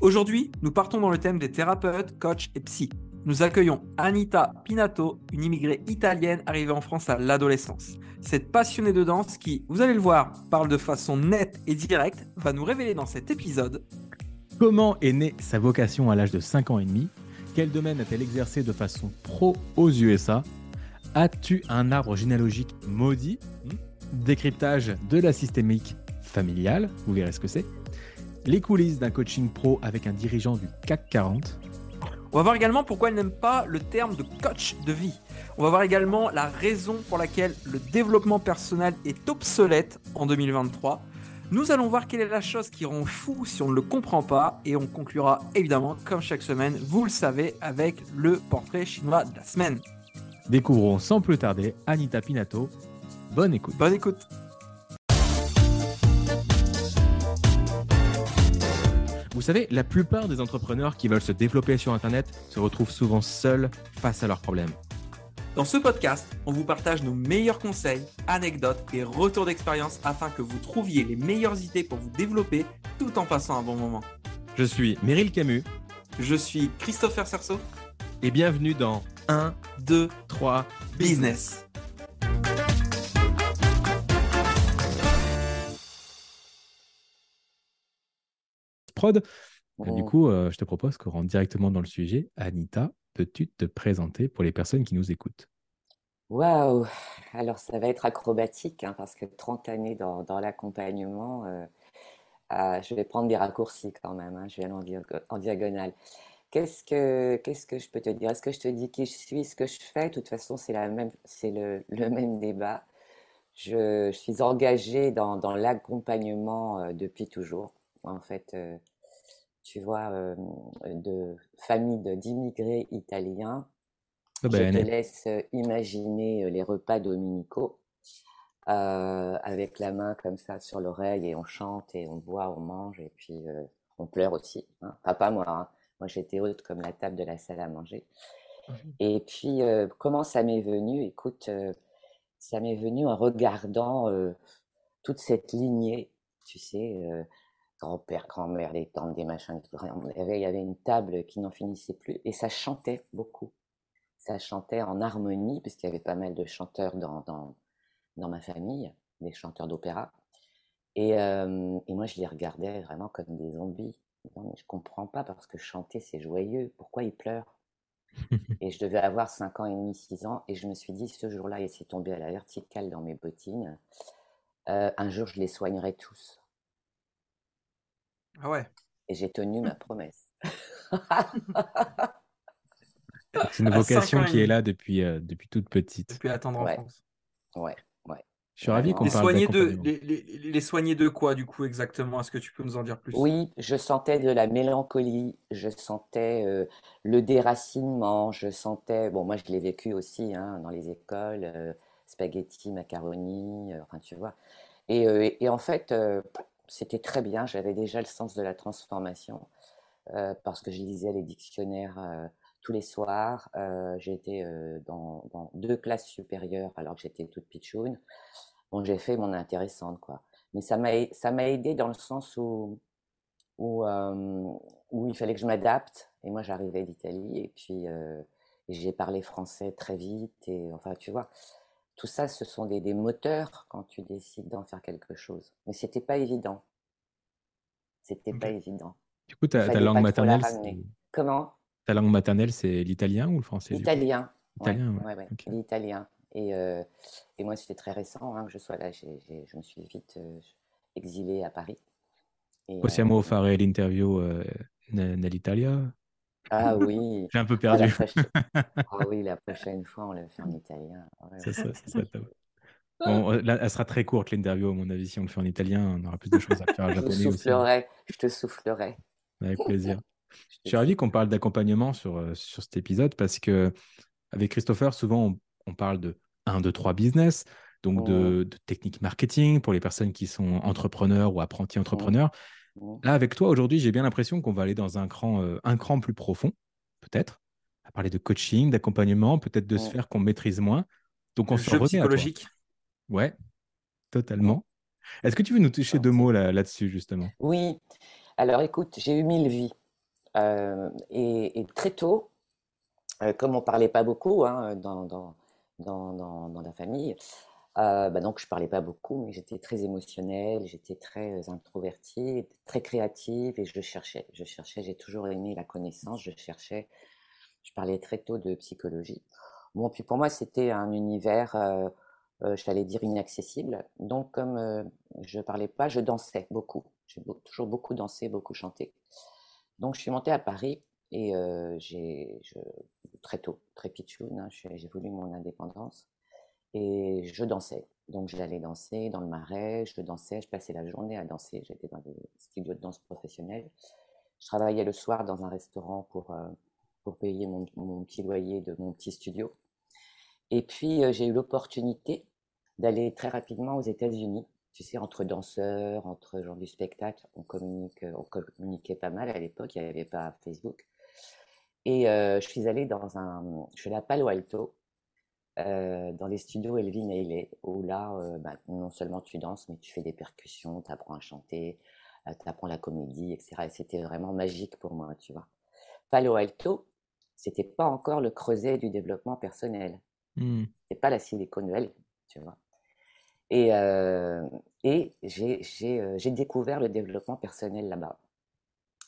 Aujourd'hui, nous partons dans le thème des thérapeutes, coachs et psy. Nous accueillons Anita Pinato, une immigrée italienne arrivée en France à l'adolescence. Cette passionnée de danse qui, vous allez le voir, parle de façon nette et directe, va nous révéler dans cet épisode. Comment est née sa vocation à l'âge de 5 ans et demi, quel domaine a-t-elle exercé de façon pro aux USA, as-tu un arbre généalogique maudit, décryptage de la systémique familiale, vous verrez ce que c'est, les coulisses d'un coaching pro avec un dirigeant du CAC 40. On va voir également pourquoi elle n'aime pas le terme de coach de vie. On va voir également la raison pour laquelle le développement personnel est obsolète en 2023. Nous allons voir quelle est la chose qui rend fou si on ne le comprend pas et on conclura évidemment, comme chaque semaine, vous le savez, avec le portrait chinois de la semaine. Découvrons sans plus tarder Anita Pinato. Bonne écoute. Bonne écoute. Vous savez, la plupart des entrepreneurs qui veulent se développer sur Internet se retrouvent souvent seuls face à leurs problèmes. Dans ce podcast, on vous partage nos meilleurs conseils, anecdotes et retours d'expérience afin que vous trouviez les meilleures idées pour vous développer tout en passant un bon moment. Je suis Meryl Camus. Je suis Christopher Cerceau. Et bienvenue dans 1, 2, 3, Business. Prod. Du coup, euh, je te propose qu'on rentre directement dans le sujet. Anita, peux-tu te présenter pour les personnes qui nous écoutent? Waouh Alors, ça va être acrobatique hein, parce que 30 années dans, l'accompagnement, euh, euh, je vais prendre des raccourcis quand même. Hein, je vais aller en, diagonale. Qu'est-ce que, qu'est-ce que je peux te dire? Est-ce que je te dis qui je suis, ce que je fais? De toute façon, c'est, la même, c'est le, même débat. Je, suis engagée dans, dans l'accompagnement depuis toujours en fait, tu vois, de famille d'immigrés italiens. Ah je te laisse imaginer les repas dominicaux avec la main comme ça sur l'oreille et on chante et on boit, on mange et puis on pleure aussi. Hein. pas moi, hein. moi j'étais haute comme la table de la salle à manger. Mmh et puis comment ça m'est venu? Écoute, ça m'est venu en regardant toute cette lignée, tu sais, grand-père, grand-mère, les tantes, des machins, il y, avait, il y avait une table qui n'en finissait plus et ça chantait beaucoup. Ça chantait en harmonie, puisqu'il y avait pas mal de chanteurs dans, dans, dans ma famille, des chanteurs d'opéra. Et, et, moi, je les regardais vraiment comme des zombies. Non, mais je comprends pas parce que chanter, c'est joyeux. Pourquoi ils pleurent? Et je devais avoir 5 ans et demi, 6 ans. Et je me suis dit, ce jour-là, et c'est tombé à la verticale dans mes bottines, euh, un jour, je les soignerai tous. Ah ouais. Et j'ai tenu ma promesse. C'est une vocation qui est là depuis, euh, depuis toute petite. Depuis la tendre enfance. Ouais, ouais. Je suis ravi qu'on les parle de les, les, soigner de quoi du coup exactement? Est-ce que tu peux nous en dire plus? Oui, je sentais de la mélancolie, je sentais euh, le déracinement, je sentais bon moi je l'ai vécu aussi hein, dans les écoles, euh, spaghetti, macaroni, enfin tu vois. Et, et en fait c'était très bien. J'avais déjà le sens de la transformation euh, parce que je lisais les dictionnaires euh, tous les soirs. Euh, j'étais dans, deux classes supérieures alors que j'étais toute pitchoune. Bon, j'ai fait mon intéressante, quoi. Mais ça m'a, aidé dans le sens où, où, où il fallait que je m'adapte. Et moi, j'arrivais d'Italie et puis j'ai parlé français très vite. Et enfin, tu vois, tout ça, ce sont des, moteurs quand tu décides d'en faire quelque chose. Mais c'était pas évident. C'était pas évident. Du coup, ta, langue maternelle, comment? Ta langue maternelle, c'est l'italien ou le français L'italien. Ouais, l'italien. Et, euh, et, moi, c'était très récent hein, que je sois là. je me suis vite euh, exilée à Paris. Possiamo euh, fare l'interview nell'Italia? Ah oui. J'ai un peu perdu. Ah, oui, la prochaine fois, on le fait en italien. c'est ça, c'est ça. Bon, euh, là, elle sera très courte l'interview, à mon avis. Si on le fait en italien, on aura plus de choses à faire en japonais. Je, soufflerai, je te soufflerai. Avec plaisir. Je, suis ravi qu'on parle d'accompagnement sur, euh, sur cet épisode parce que avec Christopher, souvent, on, parle de 1, 2, 3 business, donc de, de techniques marketing pour les personnes qui sont entrepreneurs ou apprentis entrepreneurs. Là, avec toi, aujourd'hui, j'ai bien l'impression qu'on va aller dans un cran, euh, un cran plus profond, peut-être, à parler de coaching, d'accompagnement, peut-être de sphères qu'on maîtrise moins. Donc, on se jeu psychologique. Ouais, totalement. Est-ce que tu veux nous toucher deux mots là, là-dessus, justement? Oui. Alors, écoute, j'ai eu mille vies. et, très tôt, comme on parlait pas beaucoup hein, dans, dans, dans, dans, la famille, bah donc je parlais pas beaucoup, mais j'étais très émotionnelle, j'étais très introvertie, très créative et je cherchais. Je cherchais, j'ai toujours aimé la connaissance, je cherchais. Je parlais très tôt de psychologie. Bon, puis pour moi, c'était un univers, euh, euh, j'allais dire, inaccessible. Donc, comme euh, je parlais pas, je dansais beaucoup. J'ai toujours beaucoup dansé, beaucoup chanté. Donc, je suis montée à Paris et j'ai très tôt, très pitchoun, hein, j'ai voulu mon indépendance et je dansais. Donc, j'allais danser dans le marais, je dansais, je passais la journée à danser. J'étais dans des studios de danse professionnels. Je travaillais le soir dans un restaurant pour, pour payer mon, petit loyer de mon petit studio. Et puis, euh, j'ai eu l'opportunité d'aller très rapidement aux États-Unis. Tu sais, entre danseurs, entre gens du spectacle, on, on communiquait pas mal à l'époque, il n'y avait pas Facebook. Et euh, je suis allée dans un. Je suis allée à Palo Alto, euh, dans les studios Elvin Ailey, où là, bah, non seulement tu danses, mais tu fais des percussions, tu apprends à chanter, tu apprends la comédie, etc. Et c'était vraiment magique pour moi, tu vois. Palo Alto, c'était pas encore le creuset du développement personnel. Mmh. C'est pas la Silicon Valley, tu vois. Et, euh, et euh, j'ai découvert le développement personnel là-bas.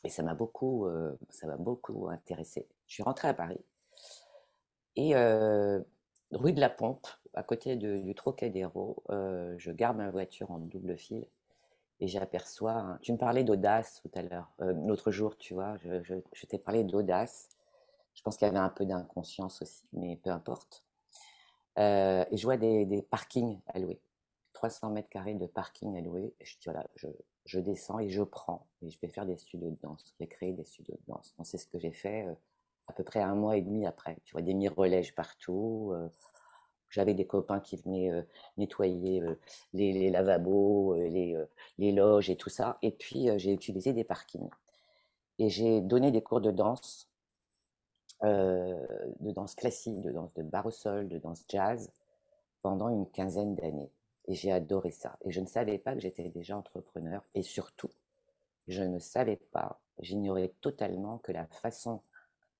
Et ça m'a beaucoup, euh, ça beaucoup intéressé. Je suis rentrée à Paris. Et rue de la Pompe, à côté du Trocadéro, je garde ma voiture en double fil et j'aperçois. Tu me parlais d'audace tout à l'heure, l'autre jour, tu vois. Je, t'ai parlé d'audace. Je pense qu'il y avait un peu d'inconscience aussi, mais peu importe. Euh, et je vois des, parkings à louer. 300 mètres carrés de parking à louer. Je dis, voilà, je, descends et je prends. Et je vais faire des studios de danse. Je vais créer des studios de danse. c'est ce que j'ai fait euh, à peu près un mois et demi après. Tu vois, des mirelèges partout. Euh, j'avais des copains qui venaient nettoyer les, les, lavabos, les, les, loges et tout ça. Et puis, j'ai utilisé des parkings. Et j'ai donné des cours de danse euh, de danse classique, de danse de bar au sol, de danse jazz pendant une quinzaine d'années. Et j'ai adoré ça. Et je ne savais pas que j'étais déjà entrepreneur. Et surtout, je ne savais pas, j'ignorais totalement que la façon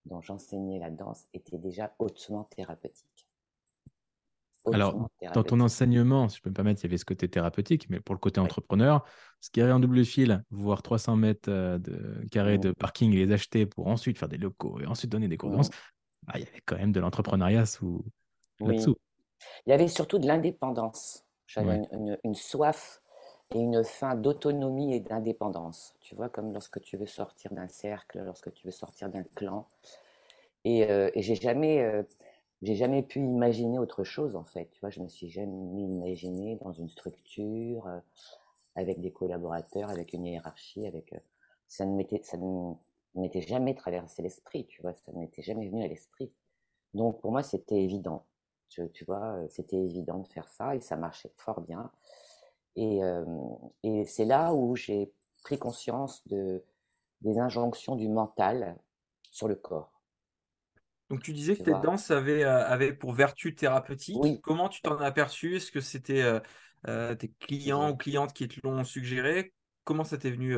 dont j'enseignais la danse était déjà hautement thérapeutique. Alors, dans ton enseignement, si je peux me permettre, il y avait ce côté thérapeutique, mais pour le côté entrepreneur, ce qui est en double fil, voir 300 mètres euh, de carrés de parking et les acheter pour ensuite faire des locaux et ensuite donner des cours bah, il y avait quand même de l'entrepreneuriat sous là-dessous. Il y avait surtout de l'indépendance. J'avais une, soif et une faim d'autonomie et d'indépendance. Tu vois, comme lorsque tu veux sortir d'un cercle, lorsque tu veux sortir d'un clan. Et, euh, et j'ai jamais. Euh, jamais pu imaginer autre chose en fait. Tu vois, je me suis jamais imaginé dans une structure euh, avec des collaborateurs, avec une hiérarchie, avec euh, ça ne m'était ça ne m'était jamais traversé l'esprit. Tu vois, ça ne m'était jamais venu à l'esprit. Donc pour moi c'était évident. Tu, vois, c'était évident de faire ça et ça marchait fort bien. Et, et c'est là où j'ai pris conscience de des injonctions du mental sur le corps. Donc tu disais que tes danses avaient, pour vertu thérapeutique. Comment tu t'en as aperçu Est-ce que c'était euh, euh, tes clients ou clientes qui te l'ont suggéré? Comment ça t'est venu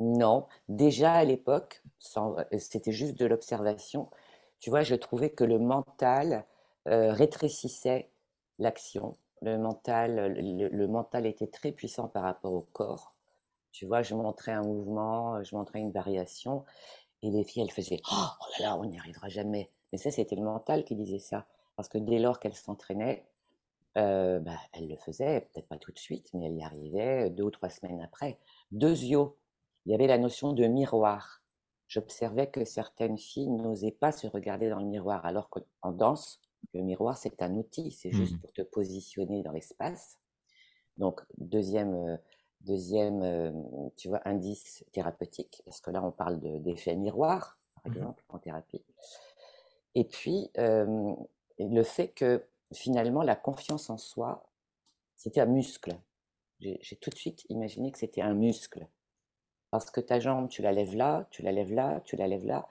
Non, déjà à l'époque, c'était juste de l'observation. Tu vois, je trouvais que le mental rétrécissait l'action. Le mental, le, mental était très puissant par rapport au corps. Tu vois, je montrais un mouvement, je montrais une variation, et les filles, elles faisaient Oh, oh là là, on n'y arrivera jamais. Mais ça, c'était le mental qui disait ça. Parce que dès lors qu'elle s'entraînait, euh, bah, elle le faisait, peut-être pas tout de suite, mais elle y arrivait deux ou trois semaines après. Deuxio, il y avait la notion de miroir. J'observais que certaines filles n'osaient pas se regarder dans le miroir, alors qu'en danse, le miroir, c'est un outil, c'est juste mmh pour te positionner dans l'espace. Donc, deuxième, euh, deuxième euh, tu vois, indice thérapeutique, parce que là, on parle d'effet miroir, par mmh exemple, en thérapie. Et puis, le fait que finalement, la confiance en soi, c'était un muscle. J'ai tout de suite imaginé que c'était un muscle. Parce que ta jambe, tu la lèves là, tu la lèves là, tu la lèves là.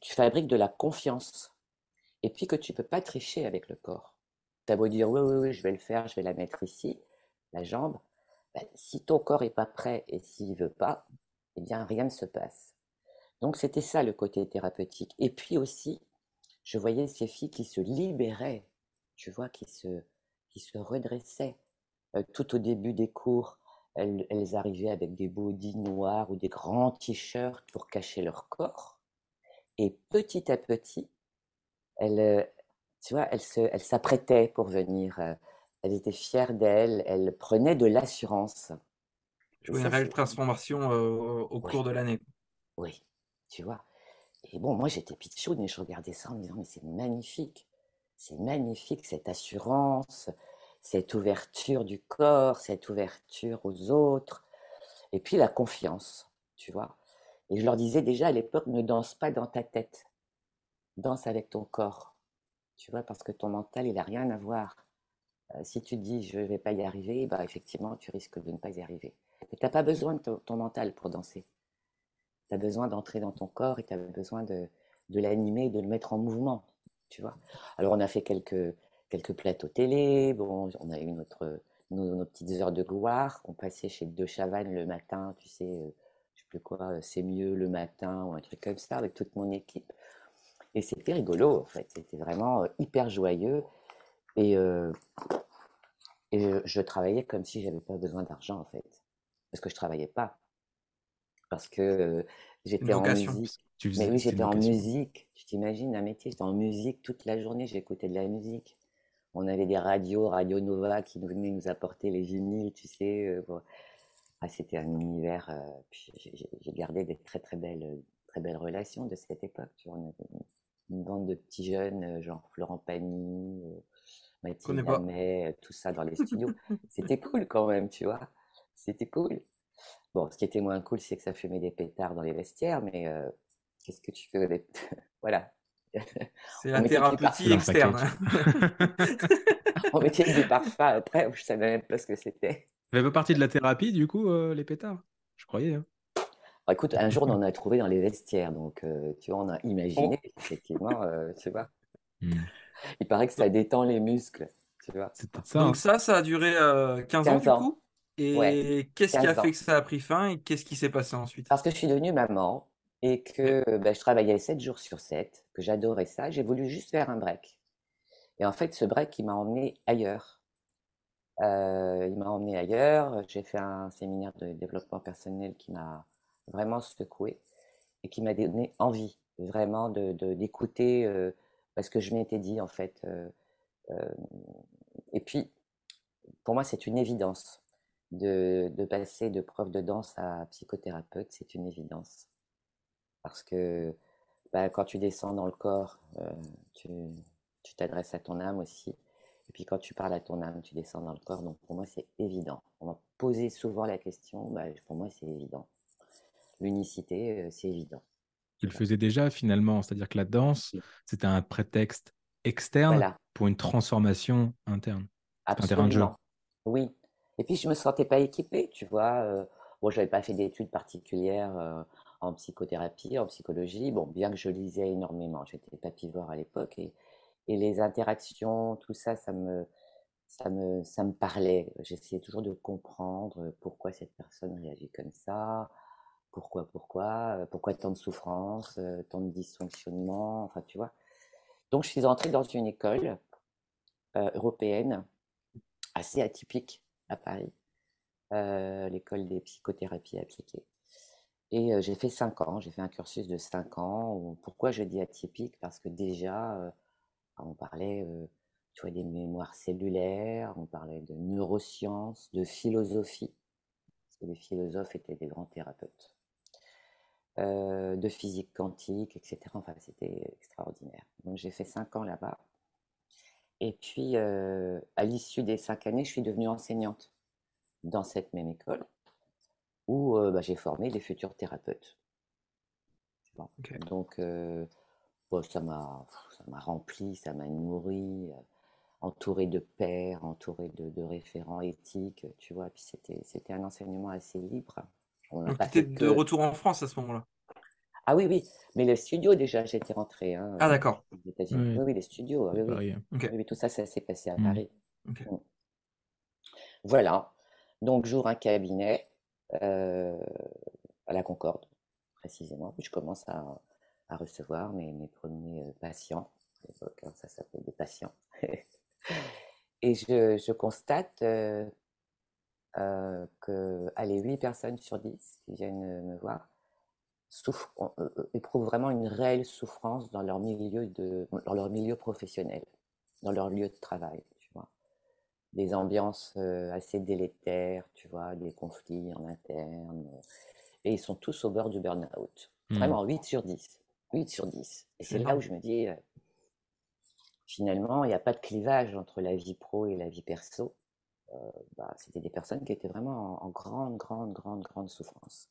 Tu fabriques de la confiance. Et puis que tu peux pas tricher avec le corps. Tu as beau dire oui, oui, oui, je vais le faire, je vais la mettre ici, la jambe. Ben, si ton corps n'est pas prêt et s'il veut pas, eh bien, rien ne se passe. Donc c'était ça le côté thérapeutique. Et puis aussi, je voyais ces filles qui se libéraient, tu vois, qui se, qui se redressaient. Euh, tout au début des cours, elles, elles arrivaient avec des bodys noirs ou des grands t-shirts pour cacher leur corps. Et petit à petit, elles, euh, tu vois, elles se, elles s'apprêtaient pour venir. euh, Elles étaient fières d'elles, elles prenaient de l'assurance. Je Et vois une réelle transformation euh, au Oui. cours de l'année. Oui, tu vois. Et bon, moi j'étais pitchoude, mais je regardais ça en me disant, mais c'est magnifique. C'est magnifique cette assurance, cette ouverture du corps, cette ouverture aux autres. Et puis la confiance, tu vois. Et je leur disais déjà à l'époque, ne danse pas dans ta tête. Danse avec ton corps. Tu vois, parce que ton mental, il n'a rien à voir. Euh, si tu dis, je ne vais pas y arriver, bah, effectivement, tu risques de ne pas y arriver. Mais tu n'as pas besoin de ton, mental pour danser. Tu as besoin d'entrer dans ton corps et tu as besoin de, l'animer, de le mettre en mouvement, tu vois. Alors, on a fait quelques, quelques plateaux télé, bon, on a eu notre, nos, nos petites heures de gloire, on passait chez De Chavannes le matin, tu sais, euh, je sais plus quoi, euh, c'est mieux le matin ou un truc comme ça avec toute mon équipe. Et c'était rigolo, en fait, c'était vraiment euh, hyper joyeux. Et, euh, et je, travaillais comme si j'avais pas besoin d'argent, en fait. Parce que je travaillais pas. Parce que euh, j'étais en musique. Tu Mais faisais- oui, c'est une j'étais en musique. Tu t'imagines un métier, j'étais en musique toute la journée, j'écoutais de la musique. On avait des radios, Radio Nova, qui venaient nous apporter les vinyles, tu sais. euh, bon. Ah, c'était un univers. j'ai gardé des très très belles, très belles relations de cette époque. Tu vois, on avait une, bande de petits jeunes, euh, genre Florent Pagny, euh, Mathilde Connais pas. Amet, euh, tout ça dans les studios. C'était cool quand même, tu vois. C'était cool. Bon, ce qui était moins cool, c'est que ça fumait des pétards dans les vestiaires, mais euh, qu'est-ce que tu fais les- Voilà. C'est On la parfum. externe. On mettait du parfum après, je savais même pas ce que c'était. Ça fait pas partie de la thérapie, du coup, euh, les pétards? Je croyais. hein. Bon, écoute, un jour, on en a trouvé dans les vestiaires, donc euh, tu vois, on a imaginé, effectivement, euh, tu vois. Hmm. Il paraît que ça détend les muscles, tu vois. Ça. hein. Donc ça, ça a duré euh, 15 ans 15 du ans. coup? Et Ouais, qu'est-ce qui a 15 fait ans. que ça a pris fin et qu'est-ce qui s'est passé ensuite? Parce que je suis devenue maman et que ben, je travaillais 7 jours sur 7, que j'adorais ça, j'ai voulu juste faire un break. Et en fait, ce break, il m'a emmené ailleurs. Euh, il m'a emmené ailleurs. J'ai fait un séminaire de développement personnel qui m'a vraiment secoué et qui m'a donné envie vraiment de, d'écouter euh, ce que je m'étais dit en fait. euh, euh, et puis, pour moi, c'est une évidence de, de passer de prof de danse à psychothérapeute, c'est une évidence. Parce que bah, quand tu descends dans le corps, euh, tu, tu t'adresses à ton âme aussi. Et puis quand tu parles à ton âme, tu descends dans le corps. Donc pour moi, c'est évident. On m'a posé souvent la question, bah, pour moi, c'est évident. L'unicité, euh, c'est évident. Tu le faisais déjà finalement, c'est-à-dire que la danse, c'était un prétexte externe Voilà, pour une transformation interne. C'est un terrain de jeu. absolument. Oui. Et puis je me sentais pas équipée, tu vois. euh, bon, j'avais pas fait d'études particulières euh, en psychothérapie, en psychologie. Bon, bien que je lisais énormément, j'étais papivore à l'époque et, et les interactions, tout ça, ça me, ça me, ça me parlait. J'essayais toujours de comprendre pourquoi cette personne réagit comme ça, pourquoi, pourquoi, euh, pourquoi tant de souffrance, euh, tant de dysfonctionnement, enfin, tu vois. Donc, je suis entrée dans une école euh, européenne assez atypique à Paris, l'école des psychothérapies appliquées. Et j'ai fait cinq ans, j'ai fait un cursus de cinq ans. où- Pourquoi je dis atypique? Parce que déjà, on parlait, tu vois, des mémoires cellulaires, on parlait de neurosciences, de philosophie, parce que les philosophes étaient des grands thérapeutes, euh, de physique quantique, etc. Enfin, c'était extraordinaire. Donc j'ai fait cinq ans là-bas. Et puis, euh, à l'issue des cinq années, je suis devenue enseignante dans cette même école où euh, bah, j'ai formé des futurs thérapeutes. Donc, bon, ça m'a, ça m'a rempli, ça m'a nourri, entouré de pairs, entouré de, de référents éthiques, tu vois. Puis c'était, c'était un enseignement assez libre. On Donc tu étais que... de retour en France à ce moment-là? Ah oui, oui, mais le studio déjà, j'étais rentrée hein, Ah euh, d'accord. Oui. Oui, oui, les studios, oui, oui. Hein. Oui, tout ça, ça s'est passé à Mm. Paris. Mm. Voilà. Donc, j'ouvre un cabinet euh, à la Concorde, précisément. je commence à, recevoir mes, premiers patients. À l'époque, hein, ça s'appelait des patients. Et je, constate que, allez, 8 personnes sur 10 qui viennent me voir éprouvent vraiment une réelle souffrance dans leur milieu, de, dans leur milieu professionnel, dans leur lieu de travail des ambiances euh, assez délétères, tu vois, des conflits en interne. Et ils sont tous au bord du burn-out. Mmh. Vraiment, 8 sur 10. 8 sur 10. Et c'est là où je me dis, euh, finalement, il n'y a pas de clivage entre la vie pro et la vie perso. Euh, bah, C'était des personnes qui étaient vraiment en, grande, grande, grande, grande souffrance.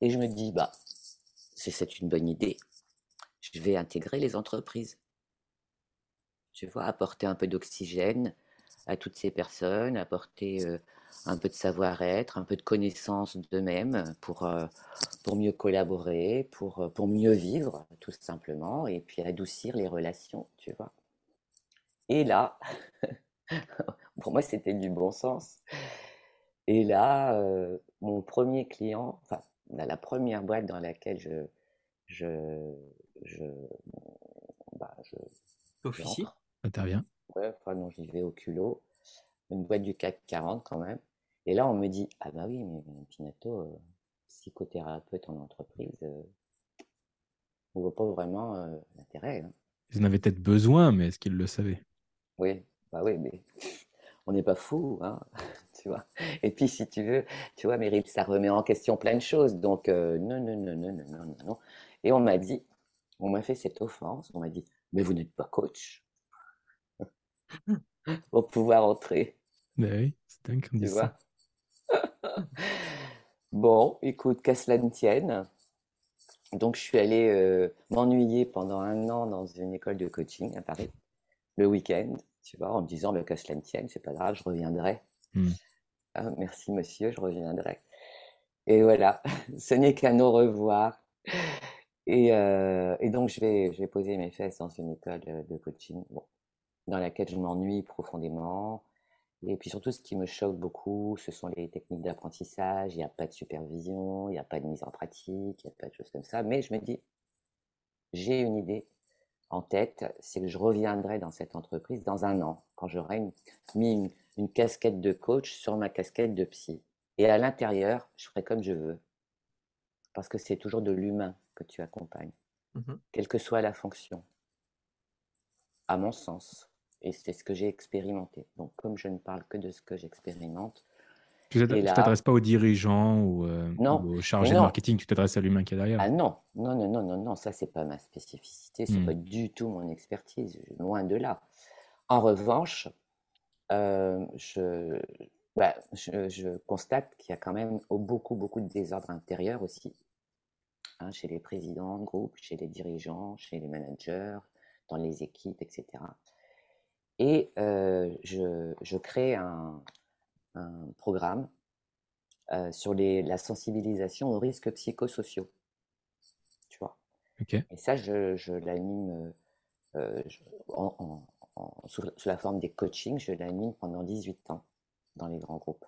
Et je me dis, bah, c'est une bonne idée. Je vais intégrer les entreprises. Tu vois, apporter un peu d'oxygène, à toutes ces personnes, apporter un peu de savoir-être, un peu de connaissance d'eux-mêmes pour, pour mieux collaborer, pour, pour mieux vivre, tout simplement, et puis adoucir les relations, tu vois. Et là, pour moi, c'était du bon sens. Et là, mon premier client, enfin, la première boîte dans laquelle je, je, je, bah, je officie, intervient. Ouais, enfin non, j'y vais au culot. Une boîte du CAC 40 quand même. Et là, on me dit Ah bah oui, mais Pinato, euh, psychothérapeute en entreprise, euh, on ne voit pas vraiment euh, l'intérêt. Hein. Ils en avaient peut-être besoin, mais est-ce qu'ils le savaient? Oui, bah oui, mais on n'est pas fou, hein, tu vois. Et puis, si tu veux, tu vois, Meryl, ça remet en question plein de choses. Donc, non, non, non, non, non, non, non. Et on m'a dit, on m'a fait cette offense, on m'a dit, mais vous n'êtes pas coach. pour pouvoir entrer. Ben oui, c'est dingue comme vois. bon, écoute, qu'à cela ne tienne. Donc, je suis allé euh, m'ennuyer pendant un an dans une école de coaching à Paris, le week-end, tu vois, en me disant, qu'à cela ne tienne, c'est pas grave, je reviendrai. Hmm. Ah, merci, monsieur, je reviendrai. Et voilà, ce n'est qu'un au revoir. Et, euh, et, donc, je vais, je vais poser mes fesses dans une école de coaching. Bon, dans laquelle je m'ennuie profondément. Et puis surtout, ce qui me choque beaucoup, ce sont les techniques d'apprentissage. Il n'y a pas de supervision, il n'y a pas de mise en pratique, il n'y a pas de choses comme ça. Mais je me dis, j'ai une idée en tête, c'est que je reviendrai dans cette entreprise dans un an, quand j'aurai mis une, casquette de coach sur ma casquette de psy. Et à l'intérieur, je ferai comme je veux. Parce que c'est toujours de l'humain que tu accompagnes, mmh quelle que soit la fonction, à mon sens. Et c'est ce que j'ai expérimenté. Donc, comme je ne parle que de ce que j'expérimente. Tu ne t'adresses pas aux dirigeants ou, euh, aux chargés de marketing, tu t'adresses à l'humain qui est derrière. Ah non, non, non, non, non, non, ça, c'est pas ma spécificité, c'est n'est hmm. pas du tout mon expertise, loin de là. En revanche, euh, je, bah, je, je, constate qu'il y a quand même beaucoup, beaucoup de désordre intérieur aussi, hein, chez les présidents de groupe, chez les dirigeants, chez les managers, dans les équipes, etc. Et je, crée un, programme sur les, la sensibilisation aux risques psychosociaux. Tu vois? Et ça, je, l'anime sous, la forme des coachings, je l'anime pendant 18 ans dans les grands groupes.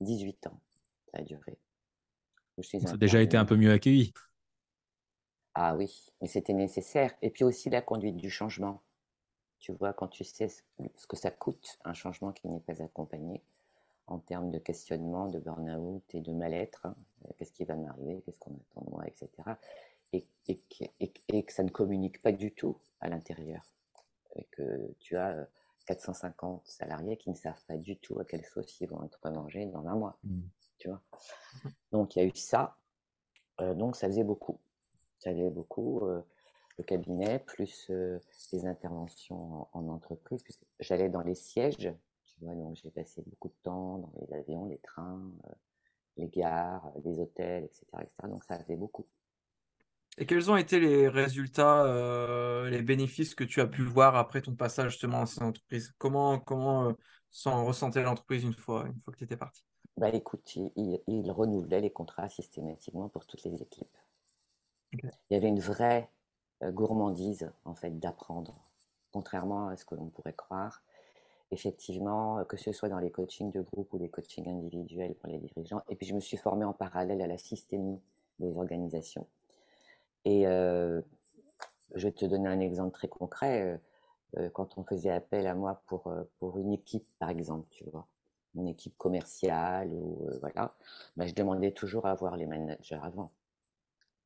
18 ans, ça a duré. Ça a déjà été un peu mieux accueilli? Ah oui, mais c'était nécessaire. Et puis aussi la conduite du changement. Tu vois, quand tu sais ce que ça coûte, un changement qui n'est pas accompagné en termes de questionnement, de burn-out et de mal-être, hein, euh, qu'est-ce qui va m'arriver, qu'est-ce qu'on attend de moi, etc. Et, et, que ça ne communique pas du tout à l'intérieur. Et que tu as 450 euh, salariés qui ne savent pas du tout à quelle sauce ils vont être mangés dans un mois. Mmh. Tu vois donc il y a eu ça. Euh, donc ça faisait beaucoup. Ça faisait beaucoup le cabinet, plus les interventions en, entreprise, puisque j'allais dans les sièges, tu vois, donc j'ai passé beaucoup de temps dans les avions, les trains, les gares, les hôtels, etc., Donc ça faisait beaucoup. Et quels ont été les résultats, les bénéfices que tu as pu voir après ton passage justement dans cette entreprise? Comment, comment ressentait l'entreprise une fois, une fois que tu étais parti? Bah, Écoute, il, il, renouvelait les contrats systématiquement pour toutes les équipes. Il y avait une vraie euh, gourmandise en fait d'apprendre, contrairement à ce que l'on pourrait croire. Effectivement, euh, que ce soit dans les coachings de groupe ou les coachings individuels pour les dirigeants. Et puis je me suis formée en parallèle à la systémie des organisations. Et je vais te donner un exemple très concret. quand on faisait appel à moi pour, pour une équipe, par exemple, tu vois, une équipe commerciale ou voilà, bah, je demandais toujours à voir les managers avant.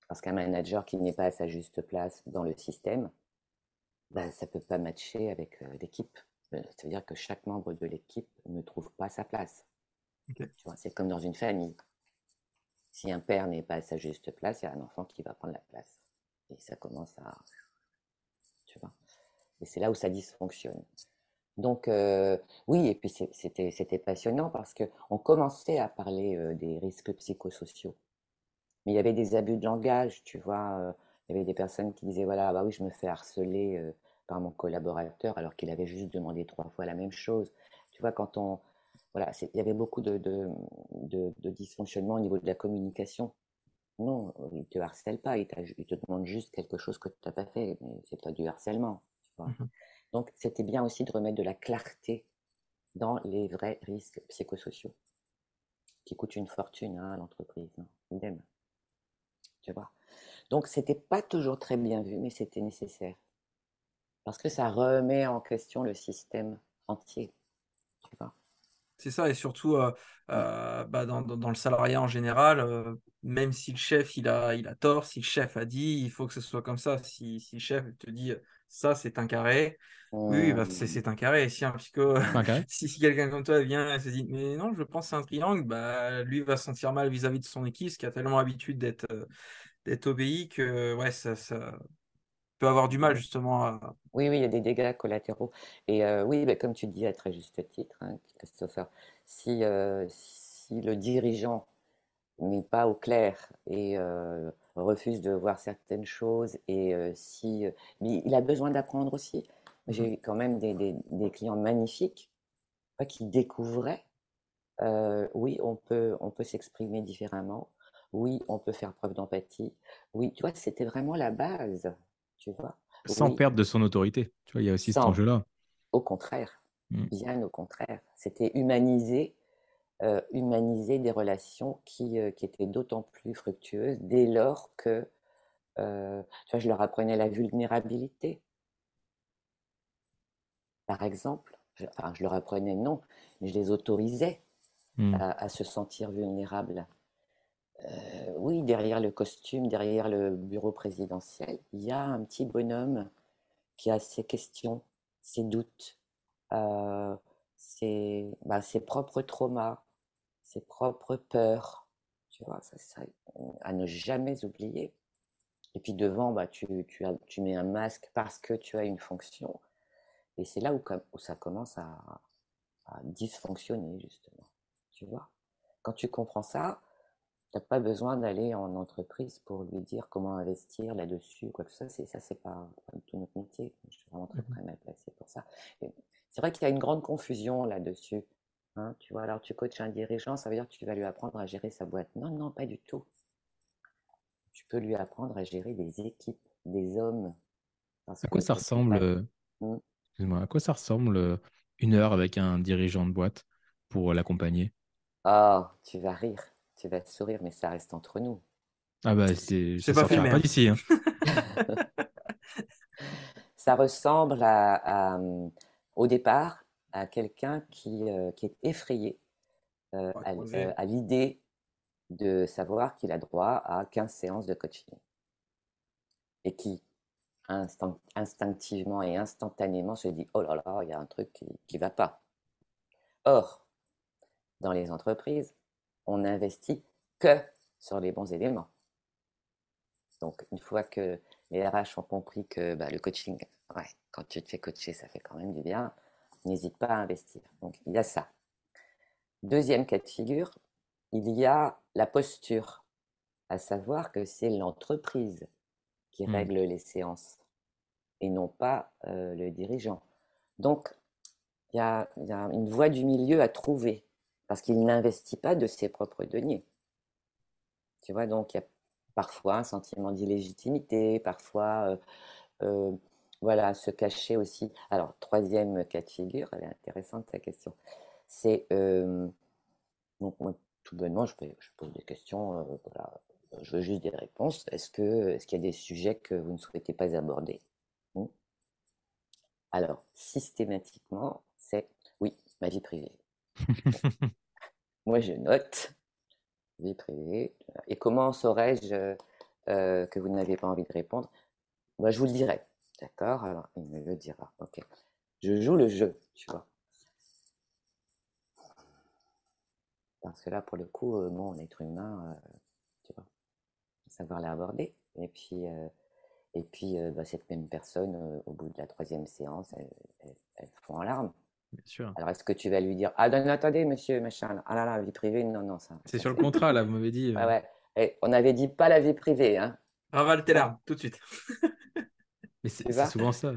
Parce qu'un manager qui n'est pas à sa juste place dans le système, bah, ça ne peut pas matcher avec l'équipe. Ça veut dire que chaque membre de l'équipe ne trouve pas sa place. C'est comme dans une famille. Si un père n'est pas à sa juste place, il y a un enfant qui va prendre la place. Et ça commence à. Tu vois. Et c'est là où ça dysfonctionne. Donc, euh, oui, et puis c'était passionnant parce qu'on commençait à parler euh, des risques psychosociaux. Mais il y avait des abus de langage, tu vois. Euh, il y avait des personnes qui disaient voilà, bah oui, je me fais harceler par mon collaborateur alors qu'il avait juste demandé trois fois la même chose. Tu vois, quand on, voilà, il y avait beaucoup de, de, au niveau de la communication. Non, il ne te harcèle pas, il, te demande juste quelque chose que tu n'as pas fait, mais c'est pas du harcèlement. Mmh Donc, c'était bien aussi de remettre de la clarté dans les vrais risques psychosociaux, qui coûtent une fortune hein, à l'entreprise. Hein, tu vois. Donc, c'était pas toujours très bien vu, mais c'était nécessaire. Parce que ça remet en question le système entier. Tu vois. C'est ça, et surtout euh, euh, bah, dans, le salariat en général, euh, même si le chef il a, il a tort, si le chef a dit, il faut que ce soit comme ça. Si, si le chef te dit ça c'est un carré, oui, bah, c'est un carré. Si un psycho, si, si quelqu'un comme toi vient et se dit mais non, je pense que c'est un triangle, bah, lui va se sentir mal vis-à-vis de son équipe, qui a tellement l'habitude d'être d'être obéi que ouais, ça, ça, peut avoir du mal justement à... Oui, oui, il y a des dégâts collatéraux. Et euh, oui, bah, comme tu dis à très juste titre, hein, Christopher, si, euh, si le dirigeant n'est pas au clair et euh, refuse de voir certaines choses, et si il a besoin d'apprendre aussi. J'ai mmh. eu quand même des, des, des clients magnifiques qui découvraient, oui, on peut, on peut s'exprimer différemment, oui, on peut faire preuve d'empathie, oui, tu vois, c'était vraiment la base tu vois. Sans perdre de son autorité, tu vois, il y a aussi cet enjeu-là. Au contraire, mmh. bien au contraire. C'était humaniser, euh, humaniser des relations qui, euh, qui étaient d'autant plus fructueuses dès lors que, euh, tu vois, je leur apprenais la vulnérabilité. Par exemple, je, enfin, je leur apprenais non, mais je les autorisais mmh. à, se sentir vulnérables. Oui, derrière le costume, derrière le bureau présidentiel, il y a un petit bonhomme qui a ses questions, ses doutes, euh, ses, bah, ses, propres traumas, ses propres peurs, tu vois, à ne jamais oublier. Et puis devant, bah, tu, mets un masque parce que tu as une fonction. Et c'est là où, ça commence à dysfonctionner, justement. Tu vois Quand tu comprends ça, tu n'as pas besoin d'aller en entreprise pour lui dire comment investir là-dessus, quoi que ça. C'est ça, c'est pas, tout notre métier. Je suis vraiment très, mmh très mal placé pour ça. C'est vrai qu'il y a une grande confusion là-dessus. Hein, tu vois, alors tu coaches un dirigeant, ça veut dire que tu vas lui apprendre à gérer sa boîte. Non, non, pas du tout. Tu peux lui apprendre à gérer des équipes, des hommes. À quoi ça ressemble euh, mmh. Excuse-moi, à quoi ça ressemble euh, une heure avec un dirigeant de boîte pour l'accompagner? Ah, tu vas rire tu vas te sourire, mais ça reste entre nous. Ah bah c'est pas filmé. Pas d'ici. Hein. ça ressemble à, au départ à quelqu'un qui, euh, qui, est effrayé euh, euh, à, l'idée de savoir qu'il a droit à 15 séances de coaching et qui instinctivement et instantanément se dit oh là là, il y a un truc qui ne va pas. Or, dans les entreprises, on n'investit que sur les bons éléments. Donc, une fois que les RH ont compris que bah, le coaching, ouais, quand tu te fais coacher, ça fait quand même du bien, n'hésite pas à investir. Donc, il y a ça. Deuxième cas de figure, il y a la posture, à savoir que c'est l'entreprise qui mmh. règle les séances et non pas euh, le dirigeant. Donc, il y, a, une voie du milieu à trouver parce qu'il n'investit pas de ses propres deniers. Tu vois, donc il y a parfois un sentiment d'illégitimité, parfois, euh, euh, voilà, se cacher aussi. Alors, troisième cas de figure, elle est intéressante ta question. C'est, euh, donc, tout bonnement, je, pose des questions, Je veux juste des réponses. Est-ce qu'il y a des sujets que vous ne souhaitez pas aborder? Hmm? Alors, systématiquement, c'est oui, ma vie privée. Moi, je note vie privée. Et comment saurais-je euh, que vous n'avez pas envie de répondre? Moi, Je vous le dirai. D'accord? Alors, il me le dira. Ok. Je joue le jeu, tu vois. Parce que là, pour le coup, euh, bon, être humain, euh, tu vois, savoir l'aborder. Et puis, et puis bah, cette même personne, au bout de la troisième séance, elle, elle fond en larmes. Bien sûr. Alors, est-ce que tu vas lui dire Ah, non, attendez, monsieur, machin. Ah là là, vie privée Non, non, ça. C'est sur le contrat, là, vous m'avez dit. Ah ouais. Et on avait dit pas la vie privée. Hein. Ravale tes larmes, tout de suite. Mais c'est souvent ça.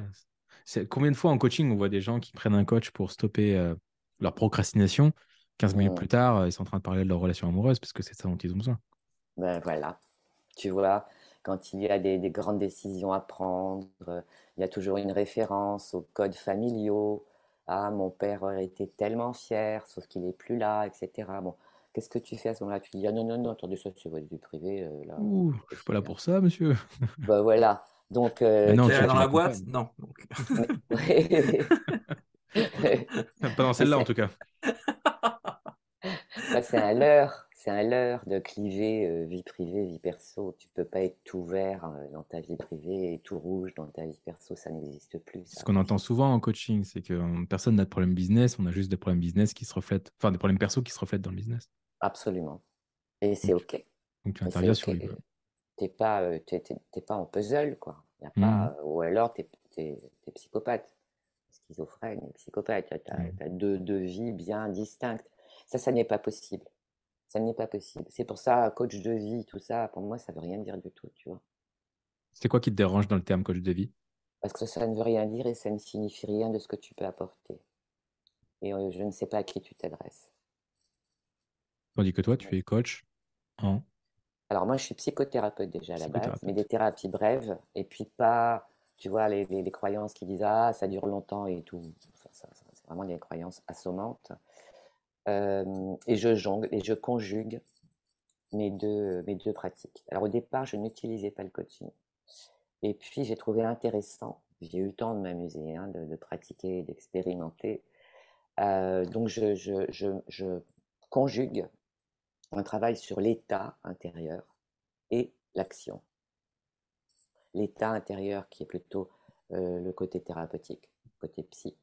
Combien de fois en coaching, on voit des gens qui prennent un coach pour stopper euh, leur procrastination? 15 minutes mmh. plus tard, euh, ils sont en train de parler de leur relation amoureuse parce que c'est ça dont ils ont besoin. Ben voilà. Tu vois, quand il y a des, des, grandes décisions à prendre, il y a toujours une référence aux codes familiaux, ah, mon père aurait été tellement fier, sauf qu'il n'est plus là, etc. Bon, qu'est-ce que tu fais à ce moment-là? Tu dis ah non, non, non, attendez, ça c'est vie privée. Euh, là, Ouh, je suis pas là pour ça, monsieur. bah voilà. Donc, euh, non, tu dans la boîte? Non. pas dans celle-là, en tout cas. c'est un leurre c'est un leurre de cliver euh, vie privée, vie perso. Tu peux pas être tout vert euh, dans ta vie privée et tout rouge dans ta vie perso, ça n'existe plus. Ce qu'on entend souvent en coaching, c'est que euh, personne n'a de problème business, on a juste des problèmes business qui se reflètent, enfin des problèmes perso qui se reflètent dans le business. Absolument. Et c'est OK. Donc tu interviens sur les Tu pas, pas en puzzle, quoi. Y a pas, mmh. Ou alors tu es, psychopathe, schizophrène, psychopathe. Tu as, mmh. deux, deux vies bien distinctes. Ça, ça n'est pas possible. Ça n'est pas possible. C'est pour ça, coach de vie, tout ça, pour moi, ça ne veut rien dire du tout, tu vois. C'est quoi qui te dérange dans le terme coach de vie? Parce que ça ne veut rien dire et ça ne signifie rien de ce que tu peux apporter. Et euh, je ne sais pas à qui tu t'adresses. Tandis que toi, tu es coach en Alors moi, je suis psychothérapeute déjà à la base, mais des thérapies brèves et puis pas, tu vois, les, croyances qui disent ah ça dure longtemps et tout. c'est vraiment des croyances assommantes et je jongle et je conjugue mes deux, mes deux pratiques. Alors au départ, je n'utilisais pas le coaching. Et puis j'ai trouvé intéressant, j'ai eu le temps de m'amuser, hein, de, pratiquer, d'expérimenter. donc je, conjugue un travail sur l'état intérieur et l'action. L'état intérieur qui est plutôt le côté thérapeutique, côté psy,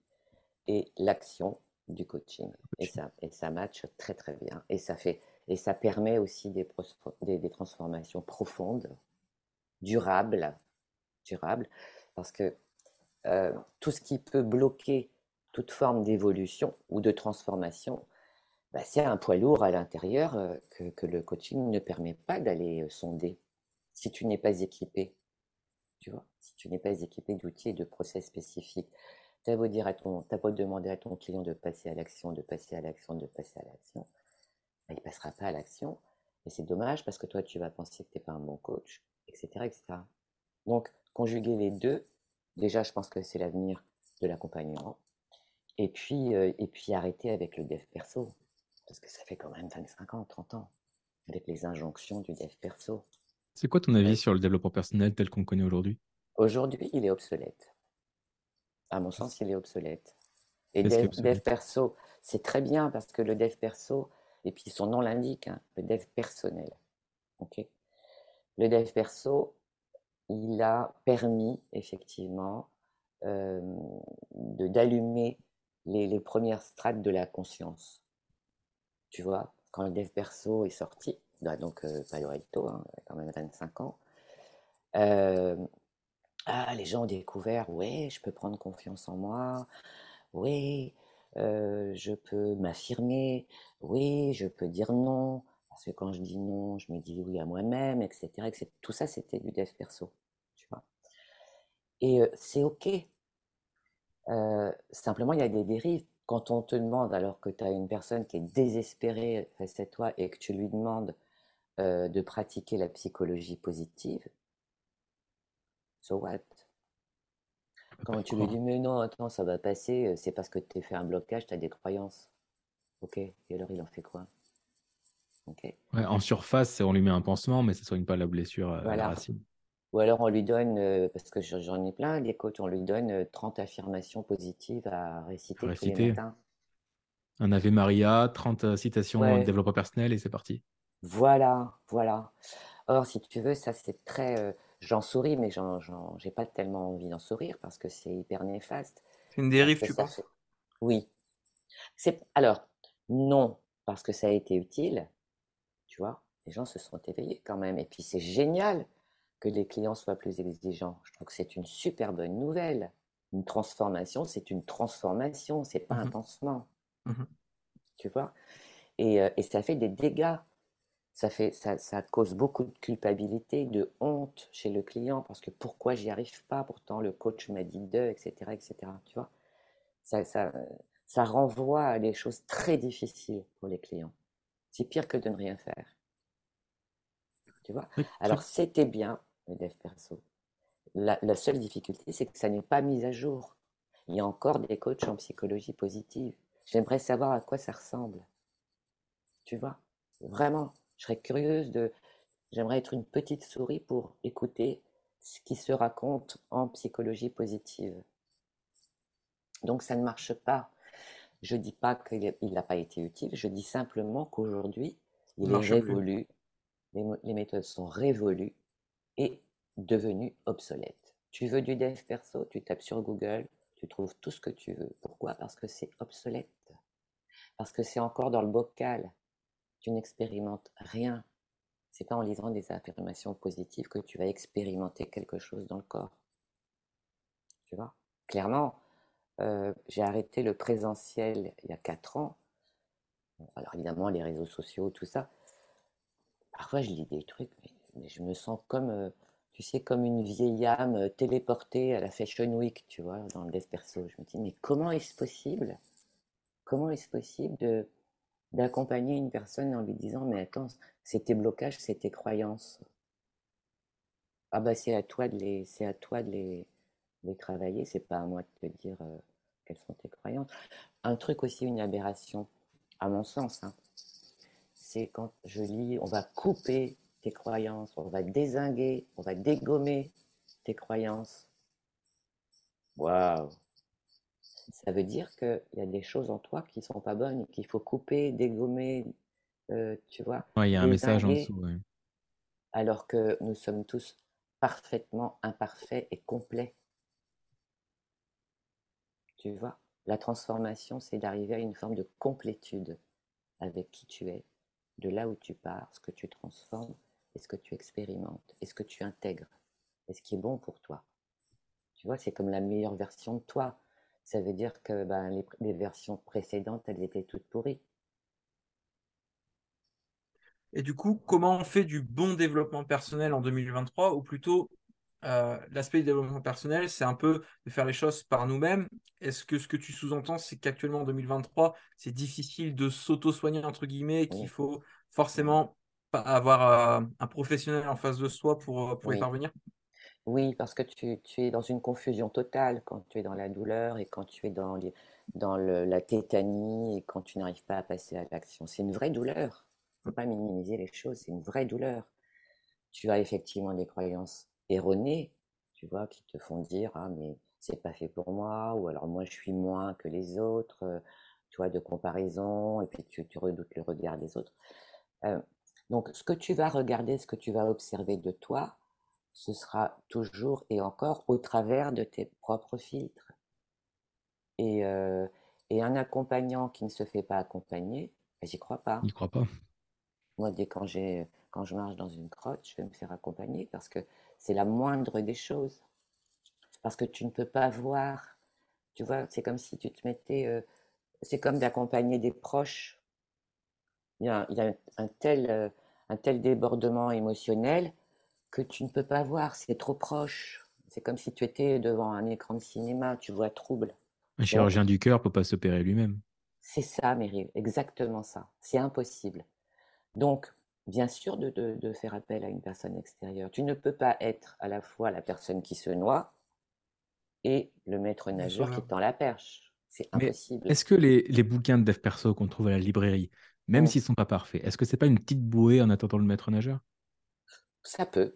et l'action du coaching. Et ça, et ça match très très bien. Et ça, fait, et ça permet aussi des, des, transformations profondes, durables, durables parce que euh, tout ce qui peut bloquer toute forme d'évolution ou de transformation, bah, c'est un poids lourd à l'intérieur euh, que, que, le coaching ne permet pas d'aller euh, sonder si tu n'es pas équipé. Tu vois, si tu n'es pas équipé d'outils et de process spécifiques. Tu beau dire à ton, beau demander à ton client de passer à l'action, de passer à l'action, de passer à l'action, bah, il ne passera pas à l'action. Et c'est dommage parce que toi, tu vas penser que tu n'es pas un bon coach, etc., etc. Donc, conjuguer les deux, déjà, je pense que c'est l'avenir de l'accompagnement. Et puis, euh, et puis arrêter avec le dev perso, parce que ça fait quand même 25 ans, 30 ans, avec les injonctions du dev perso. C'est quoi ton avis sur le développement personnel tel qu'on connaît aujourd'hui? Aujourd'hui, il est obsolète. À mon sens, il est obsolète. Et dev, perso, c'est très bien parce que le dev perso, et puis son nom l'indique, hein, le dev personnel. ok? Le dev perso, il a permis effectivement euh, d'allumer les, les, premières strates de la conscience. Tu vois, quand le dev perso est sorti, bah, donc euh, Palo Alto, hein, quand même 25 ans, euh, ah, les gens ont découvert, ouais, je peux prendre confiance en moi, oui, euh, je peux m'affirmer, oui, je peux dire non, parce que quand je dis non, je me dis oui à moi-même, etc., Tout ça, c'était du dev perso, tu vois. Et euh, c'est OK. Euh, simplement, il y a des dérives. Quand on te demande, alors que tu as une personne qui est désespérée face à toi et que tu lui demandes de pratiquer la psychologie positive, So what? Quand tu lui dis, mais non, attends, ça va passer, euh, c'est parce que tu as fait un blocage, tu as des croyances. Ok, et alors il en fait quoi? En surface, on lui met un pansement, mais ça ne soigne pas la blessure à la racine. Ou alors on lui donne, euh, parce que j'en ai plein, des coachs, on lui donne 30 affirmations positives à réciter, tous les matins. Un Ave Maria, 30 citations de développement personnel et c'est parti. Voilà, voilà. Or, si tu veux, ça c'est très. J'en souris, mais j'ai pas tellement envie d'en sourire parce que c'est hyper néfaste. C'est une dérive, tu penses? Oui. Alors, non, parce que ça a été utile, tu vois, les gens se sont éveillés quand même. Et puis c'est génial que les clients soient plus exigeants. Je trouve que c'est une super bonne nouvelle. Une transformation, c'est une transformation, c'est pas un mmh pansement. Mmh tu vois? Et, et, ça fait des dégâts. Ça, fait, ça, ça, cause beaucoup de culpabilité, de honte chez le client parce que pourquoi j'y arrive pas? Pourtant, le coach m'a dit de, etc., etc. Tu vois? Ça, ça, ça renvoie à des choses très difficiles pour les clients. C'est pire que de ne rien faire. Tu vois? Alors, c'était bien le dev perso. La, seule difficulté, c'est que ça n'est pas mis à jour. Il y a encore des coachs en psychologie positive. J'aimerais savoir à quoi ça ressemble. Tu vois? Vraiment, je serais curieuse de. J'aimerais être une petite souris pour écouter ce qui se raconte en psychologie positive. Donc ça ne marche pas. Je ne dis pas qu'il n'a pas été utile, je dis simplement qu'aujourd'hui, il est révolu, les, les, méthodes sont révolues et devenues obsolètes. Tu veux du dev perso, tu tapes sur Google, tu trouves tout ce que tu veux. Pourquoi? Parce que c'est obsolète. Parce que c'est encore dans le bocal. Tu n'expérimentes rien. C'est pas en lisant des affirmations positives que tu vas expérimenter quelque chose dans le corps. Tu vois? Clairement, euh, j'ai arrêté le présentiel il y a quatre ans. Alors évidemment, les réseaux sociaux, tout ça. Parfois, je lis des trucs, mais, je me sens comme, euh, tu sais, comme une vieille âme euh, téléportée à la Fashion Week, tu vois, dans le Desperso. Je me dis, mais comment est-ce possible? Comment est-ce possible de d'accompagner une personne en lui disant, mais attends, c'est tes blocages, c'est tes croyances. Ah bah c'est à toi de les, c'est à toi de les, travailler. C'est pas à moi de te dire quelles sont tes croyances. Un truc aussi, une aberration, à mon sens, hein, c'est quand je lis, on va couper tes croyances, on va désinguer, on va dégommer tes croyances. Waouh Ça veut dire qu'il y a des choses en toi qui sont pas bonnes, qu'il faut couper, dégommer, euh, tu vois. il y a un message en dessous. Alors que nous sommes tous parfaitement imparfaits et complets. Tu vois, la transformation, c'est d'arriver à une forme de complétude avec qui tu es, de là où tu pars, ce que tu transformes, et ce que tu expérimentes, et ce que tu intègres, et ce qui est bon pour toi. Tu vois, c'est comme la meilleure version de toi. Ça veut dire que ben, les, les versions précédentes, elles étaient toutes pourries. Et du coup, comment on fait du bon développement personnel en 2023 ou plutôt euh, l'aspect du développement personnel, c'est un peu de faire les choses par nous-mêmes? Est-ce que ce que tu sous-entends, c'est qu'actuellement en 2023, c'est difficile de s'auto-soigner, entre guillemets, qu'il faut forcément avoir euh, un professionnel en face de soi pour, euh, pour y parvenir? Oui, parce que tu, es dans une confusion totale quand tu es dans la douleur et quand tu es dans, la tétanie et quand tu n'arrives pas à passer à l'action. C'est une vraie douleur. Il ne faut pas minimiser les choses, c'est une vraie douleur. Tu as effectivement des croyances erronées, tu vois, qui te font dire ah mais c'est pas fait pour moi ou alors moi je suis moins que les autres, euh, tu vois, de comparaison et puis tu, tu redoutes le regard des autres. Euh, donc ce que tu vas regarder, ce que tu vas observer de toi, ce sera toujours et encore au travers de tes propres filtres. Et, euh, et un accompagnant qui ne se fait pas accompagner, ben, j'y crois pas. J'y crois pas. Moi, dès quand quand je marche dans une crotte, je vais me faire accompagner parce que c'est la moindre des choses. Parce que tu ne peux pas voir. Tu vois, c'est comme si tu te mettais. Euh, c'est comme d'accompagner des proches. Il y a, un, tel, euh, un tel débordement émotionnel que tu ne peux pas voir. C'est trop proche. C'est comme si tu étais devant un écran de cinéma. Tu vois trouble. Un chirurgien du cœur ne peut pas s'opérer lui-même. C'est ça, Meryl. Exactement ça. C'est impossible. Donc, bien sûr de, faire appel à une personne extérieure. Tu ne peux pas être à la fois la personne qui se noie et le maître nageur qui tend la perche. C'est impossible. Est-ce que les, bouquins de dev perso qu'on trouve à la librairie, même s'ils ne sont pas parfaits. Est-ce que c'est pas une petite bouée en attendant le maître nageur? Ça peut.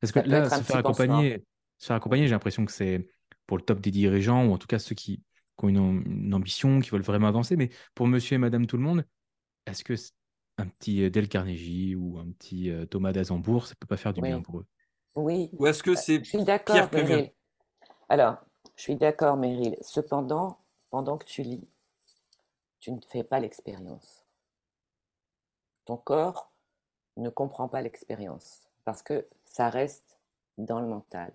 Parce que là, se faire, accompagner, se faire accompagner, j'ai l'impression que c'est pour le top des dirigeants, ou en tout cas ceux qui, ont une, ambition, qui veulent vraiment avancer. Mais pour monsieur et madame tout le monde, est-ce que un petit euh, Del Carnegie ou un petit euh, Thomas d'Azembourg, ça peut pas faire du bien pour eux? Oui. Ou est-ce que bah, c'est pire que mieux? Alors, je suis d'accord, Meryl. Cependant, pendant que tu lis, tu ne fais pas l'expérience. Ton corps ne comprend pas l'expérience parce que ça reste dans le mental.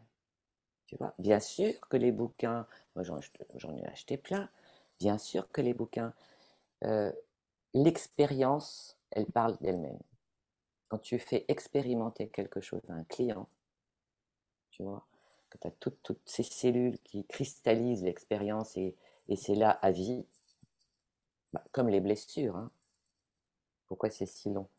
Tu vois, bien sûr que les bouquins, moi j'en ai acheté plein, bien sûr que les bouquins, euh, l'expérience, elle parle d'elle-même. Quand tu fais expérimenter quelque chose à un client, tu vois, que tu as toutes, ces cellules qui cristallisent l'expérience et, c'est là à vie, bah, comme les blessures. Hein. Pourquoi c'est si long?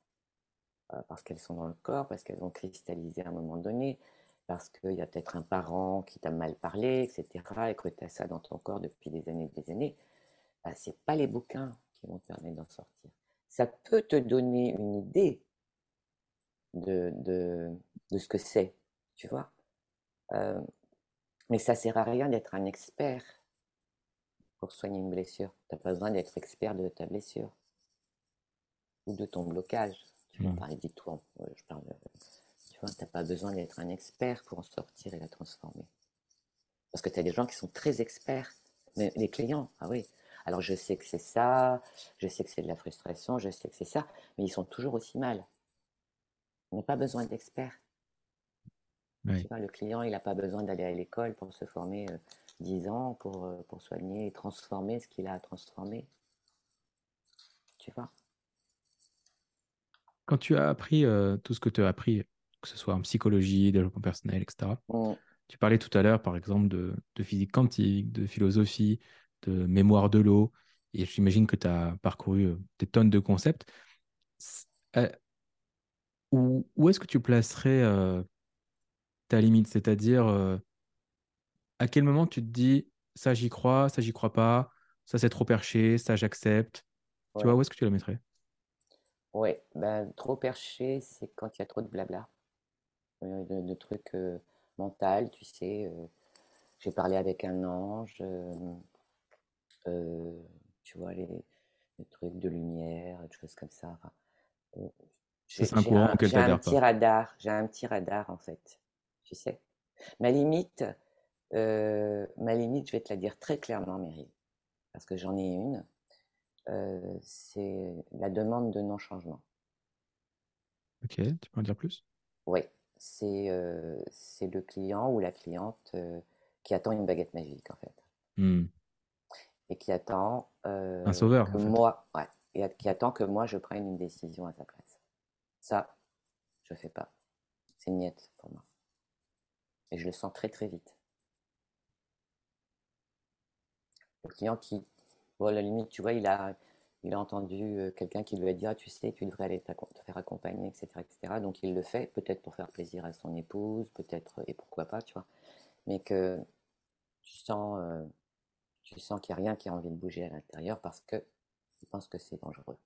Parce qu'elles sont dans le corps, parce qu'elles ont cristallisé à un moment donné, parce qu'il y a peut-être un parent qui t'a mal parlé, etc., et que tu as ça dans ton corps depuis des années et des années. Bah, ce n'est pas les bouquins qui vont te permettre d'en sortir. Ça peut te donner une idée de, de, ce que c'est, tu vois. Euh, mais ça sert à rien d'être un expert pour soigner une blessure. Tu n'as pas besoin d'être expert de ta blessure ou de ton blocage. Tu vas mmh. parler du. Je parle, tu vois, tu n'as pas besoin d'être un expert pour en sortir et la transformer. Parce que tu as des gens qui sont très experts. Mais les clients, ah oui. Alors je sais que c'est ça, je sais que c'est de la frustration, je sais que c'est ça, mais ils sont toujours aussi mal. On n'a pas besoin d'experts le client, il n'a pas besoin d'aller à l'école pour se former euh, dix 10 ans pour, euh, pour soigner et transformer ce qu'il a à transformer. Tu vois? Quand tu as appris euh, tout ce que tu as appris, que ce soit en psychologie, développement personnel, etc., mmh. tu parlais tout à l'heure, par exemple, de, physique quantique, de philosophie, de mémoire de l'eau, et j'imagine que tu as parcouru des tonnes de concepts. où, où est-ce que tu placerais ta limite? C'est-à-dire, euh, à quel moment tu te dis, ça j'y crois, ça j'y crois pas, ça c'est trop perché, ça j'accepte? Tu vois, où est-ce que tu la mettrais? Oui, ben, trop perché, c'est quand il y a trop de blabla, euh, de, trucs euh, mentaux, tu sais. J'ai parlé avec un ange, tu vois, les, trucs de lumière, des choses comme ça. c'est un courant auquel J'ai un petit radar, j'ai un petit radar en fait tu sais. Ma limite, euh, ma limite, je vais te la dire très clairement, Mary, parce que j'en ai une, euh, c'est la demande de non-changement. Ok, tu peux en dire plus? Oui, c'est euh, le client ou la cliente qui attend une baguette magique, en fait. Mmh. Et qui attend un sauveur, que moi, ouais, et qui attend que moi je prenne une décision à sa place. Ça, je fais pas. C'est une miette pour moi. Et je le sens très très vite. Le client qui, bon, à la limite, tu vois, il a, il a entendu euh, quelqu'un qui lui a dit Ah, tu sais, tu devrais aller te faire accompagner, etc., etc. Donc il le fait, peut-être pour faire plaisir à son épouse, peut-être, et pourquoi pas, tu vois. Mais que tu sens, euh, tu sens qu'il n'y a rien qui a envie de bouger à l'intérieur parce que tu penses que c'est dangereux.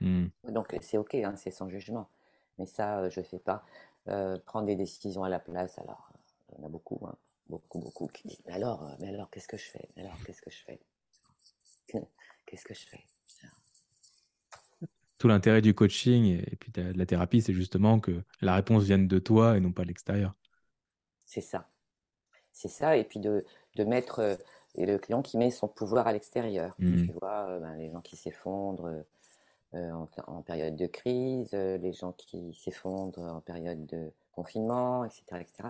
Mmh. Donc c'est ok, hein, c'est sans jugement. Mais ça, euh, je ne fais pas. prendre des décisions à la place, alors il y en a beaucoup, hein. beaucoup, beaucoup qui disent Mais alors, mais alors, qu'est-ce que je fais? Mais alors, qu'est-ce que je fais? Qu'est-ce que je fais? Tout l'intérêt du coaching et puis de la thérapie, c'est justement que la réponse vienne de toi et non pas de l'extérieur. C'est ça. C'est ça. Et puis de, de mettre euh, le client qui met son pouvoir à l'extérieur. Mmh. Tu vois, euh, ben, les gens qui s'effondrent en, en, période de crise, les gens qui s'effondrent en période de confinement, etc. etc.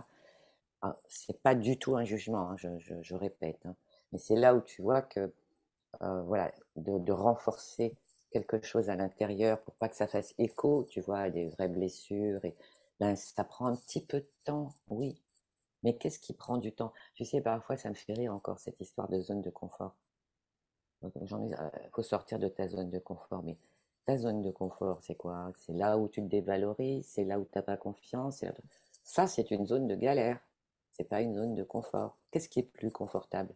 Ah, c'est pas du tout un jugement, hein, je, répète, hein. mais c'est là où tu vois que, euh, voilà, de, renforcer quelque chose à l'intérieur pour pas que ça fasse écho, tu vois, à des vraies blessures, et ben, ça prend un petit peu de temps, oui. Mais qu'est-ce qui prend du temps? Tu sais, parfois, ça me fait rire encore cette histoire de zone de confort. Il euh, faut sortir de ta zone de confort, mais ta zone de confort, c'est quoi? C'est là où tu te dévalorises, c'est là où tu n'as pas confiance. Ça, c'est une zone de galère. C'est pas une zone de confort. Qu'est-ce qui est plus confortable?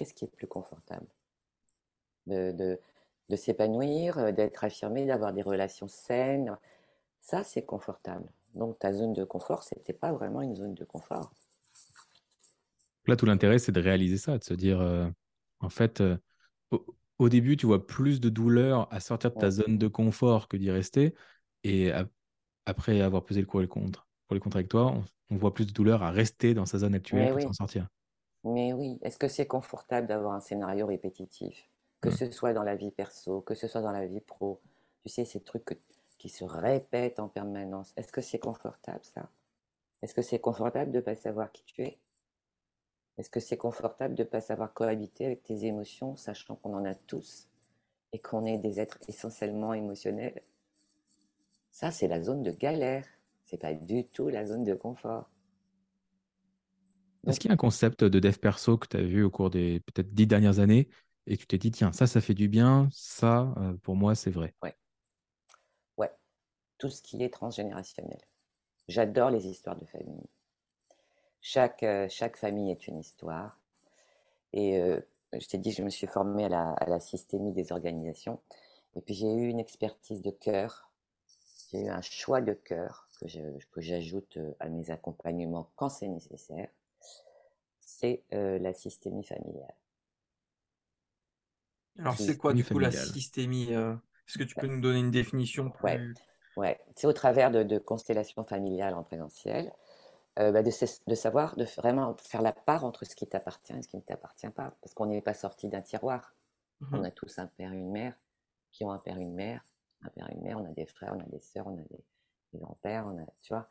Qu'est-ce qui est plus confortable? De, de s'épanouir, d'être affirmé, d'avoir des relations saines. Ça, c'est confortable. Donc ta zone de confort, ce n'était pas vraiment une zone de confort. Là, tout l'intérêt, c'est de réaliser ça, de se dire, en fait, au, début, tu vois plus de douleur à sortir de ta zone de confort que d'y rester. Et après avoir pesé le pour et le contre, pour les contre avec toi, on, voit plus de douleur à rester dans sa zone actuelle que s'en sortir. Mais oui, est-ce que c'est confortable d'avoir un scénario répétitif? Que mmh. ce soit dans la vie perso, que ce soit dans la vie pro. Tu sais, ces trucs qui se répètent en permanence. Est-ce que c'est confortable ça? Est-ce que c'est confortable de ne pas savoir qui tu es? Est-ce que c'est confortable de ne pas savoir cohabiter avec tes émotions, sachant qu'on en a tous et qu'on est des êtres essentiellement émotionnels? Ça, c'est la zone de galère. C'est pas du tout la zone de confort. Est-ce qu'il y a un concept de dev perso que tu as vu au cours des peut-être dix dernières années et que tu t'es dit, tiens, ça, ça fait du bien, ça, euh, pour moi, c'est vrai? Ouais. Ouais. Tout ce qui est transgénérationnel. J'adore les histoires de famille. Chaque, euh, chaque famille est une histoire. Et euh, je t'ai dit, je me suis formée à la, à la systémie des organisations. Et puis j'ai eu une expertise de cœur. J'ai eu un choix de cœur que j'ajoute à mes accompagnements quand c'est nécessaire c'est la systémie familiale. Alors, c'est quoi du coup la systémie Est-ce que tu peux nous donner une définition plus... Ouais, c'est au travers de, constellations familiales en présentiel, bah, de, savoir, de vraiment faire la part entre ce qui t'appartient et ce qui ne t'appartient pas. Parce qu'on n'est pas sorti d'un tiroir. Mmh on a tous un père et une mère qui ont un père et une mère? Un père et une mère, on a des frères, on a des sœurs, on a des, des grands-pères, on a, tu vois?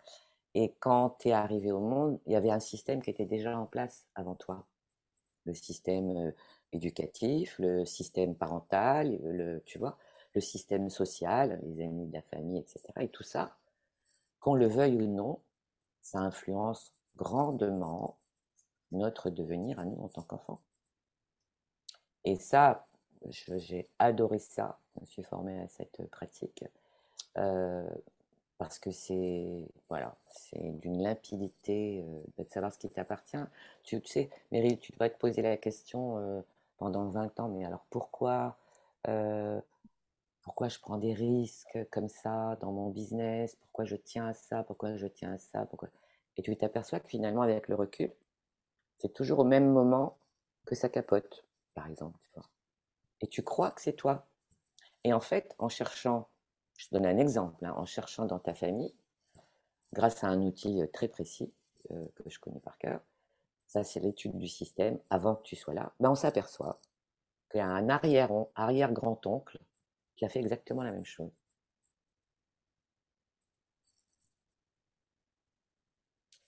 Et quand tu es arrivé au monde, il y avait un système qui était déjà en place avant toi. Le système éducatif, le système parental, le, tu vois, le système social, les amis de la famille, etc. Et tout ça, qu'on le veuille ou non, ça influence grandement notre devenir à nous en tant qu'enfants. Et ça, j'ai adoré ça. Je me suis formée à cette pratique. Parce que c'est voilà, c'est d'une limpidité euh, de savoir ce qui t'appartient. Tu, sais, Meryl, tu devrais te poser la question euh, pendant 20 ans, mais alors pourquoi, euh, pourquoi je prends des risques comme ça dans mon business? Pourquoi je tiens à ça? Pourquoi je tiens à ça? Pourquoi... Et tu t'aperçois que finalement, avec le recul, c'est toujours au même moment que ça capote, par exemple. Et tu crois que c'est toi. Et en fait, en cherchant je te donne un exemple. Hein. en cherchant dans ta famille, grâce à un outil euh, très précis euh, que je connais par cœur, ça c'est l'étude du système avant que tu sois là, ben, on s'aperçoit qu'il y a un arrière, arrière grand-oncle qui a fait exactement la même chose.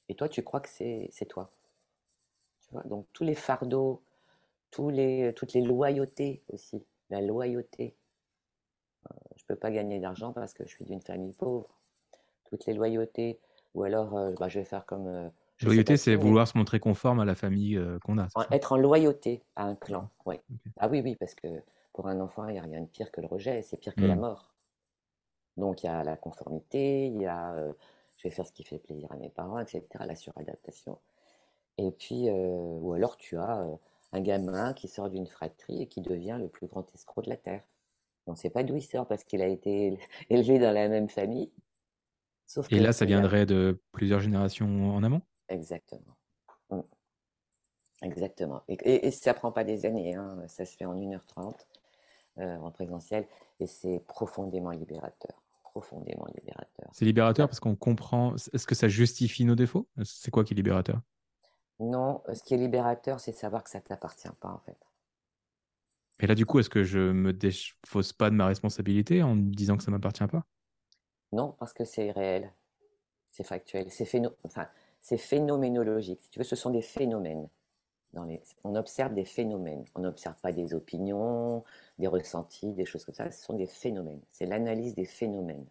Et toi, tu crois que c'est toi. Tu vois Donc tous les fardeaux, toutes les loyautés aussi, la loyauté je peux pas gagner d'argent parce que je suis d'une famille pauvre. Toutes les loyautés, ou alors euh, bah, je vais faire comme. Euh, loyauté, c'est vouloir se montrer conforme à la famille euh, qu'on a. être en loyauté à un clan, oui. Ah oui, oui, parce que pour un enfant, il n'y a rien de pire que le rejet, c'est pire que la hmm. mort. Donc il y a la conformité, il y a je vais faire ce qui fait plaisir à mes parents, etc., la suradaptation. Et puis, ou alors tu as un gamin qui sort d'une fratrie et qui devient le plus grand escroc de la Terre. On ne sait pas d'où il sort parce qu'il a été élevé dans la même famille. et là, ça viendrait de plusieurs générations en amont? Exactement. Mmh. Exactement. Et, et, ça ne prend pas des années, hein. ça se fait en 1h30 euh, en présentiel et c'est profondément libérateur. Profondément libérateur. C'est libérateur parce qu'on comprend. Est-ce que ça justifie nos défauts? C'est quoi qui est libérateur? Non, ce qui est libérateur, c'est de savoir que ça ne t'appartient pas en fait. Et là, du coup, est-ce que je me défausse pas de ma responsabilité en me disant que ça ne m'appartient pas? Non, parce que c'est réel, c'est factuel, c'est enfin, phénoménologique. tu veux, ce sont des phénomènes. Dans les... On observe des phénomènes. On n'observe pas des opinions, des ressentis, des choses comme ça. Ce sont des phénomènes. C'est l'analyse des phénomènes.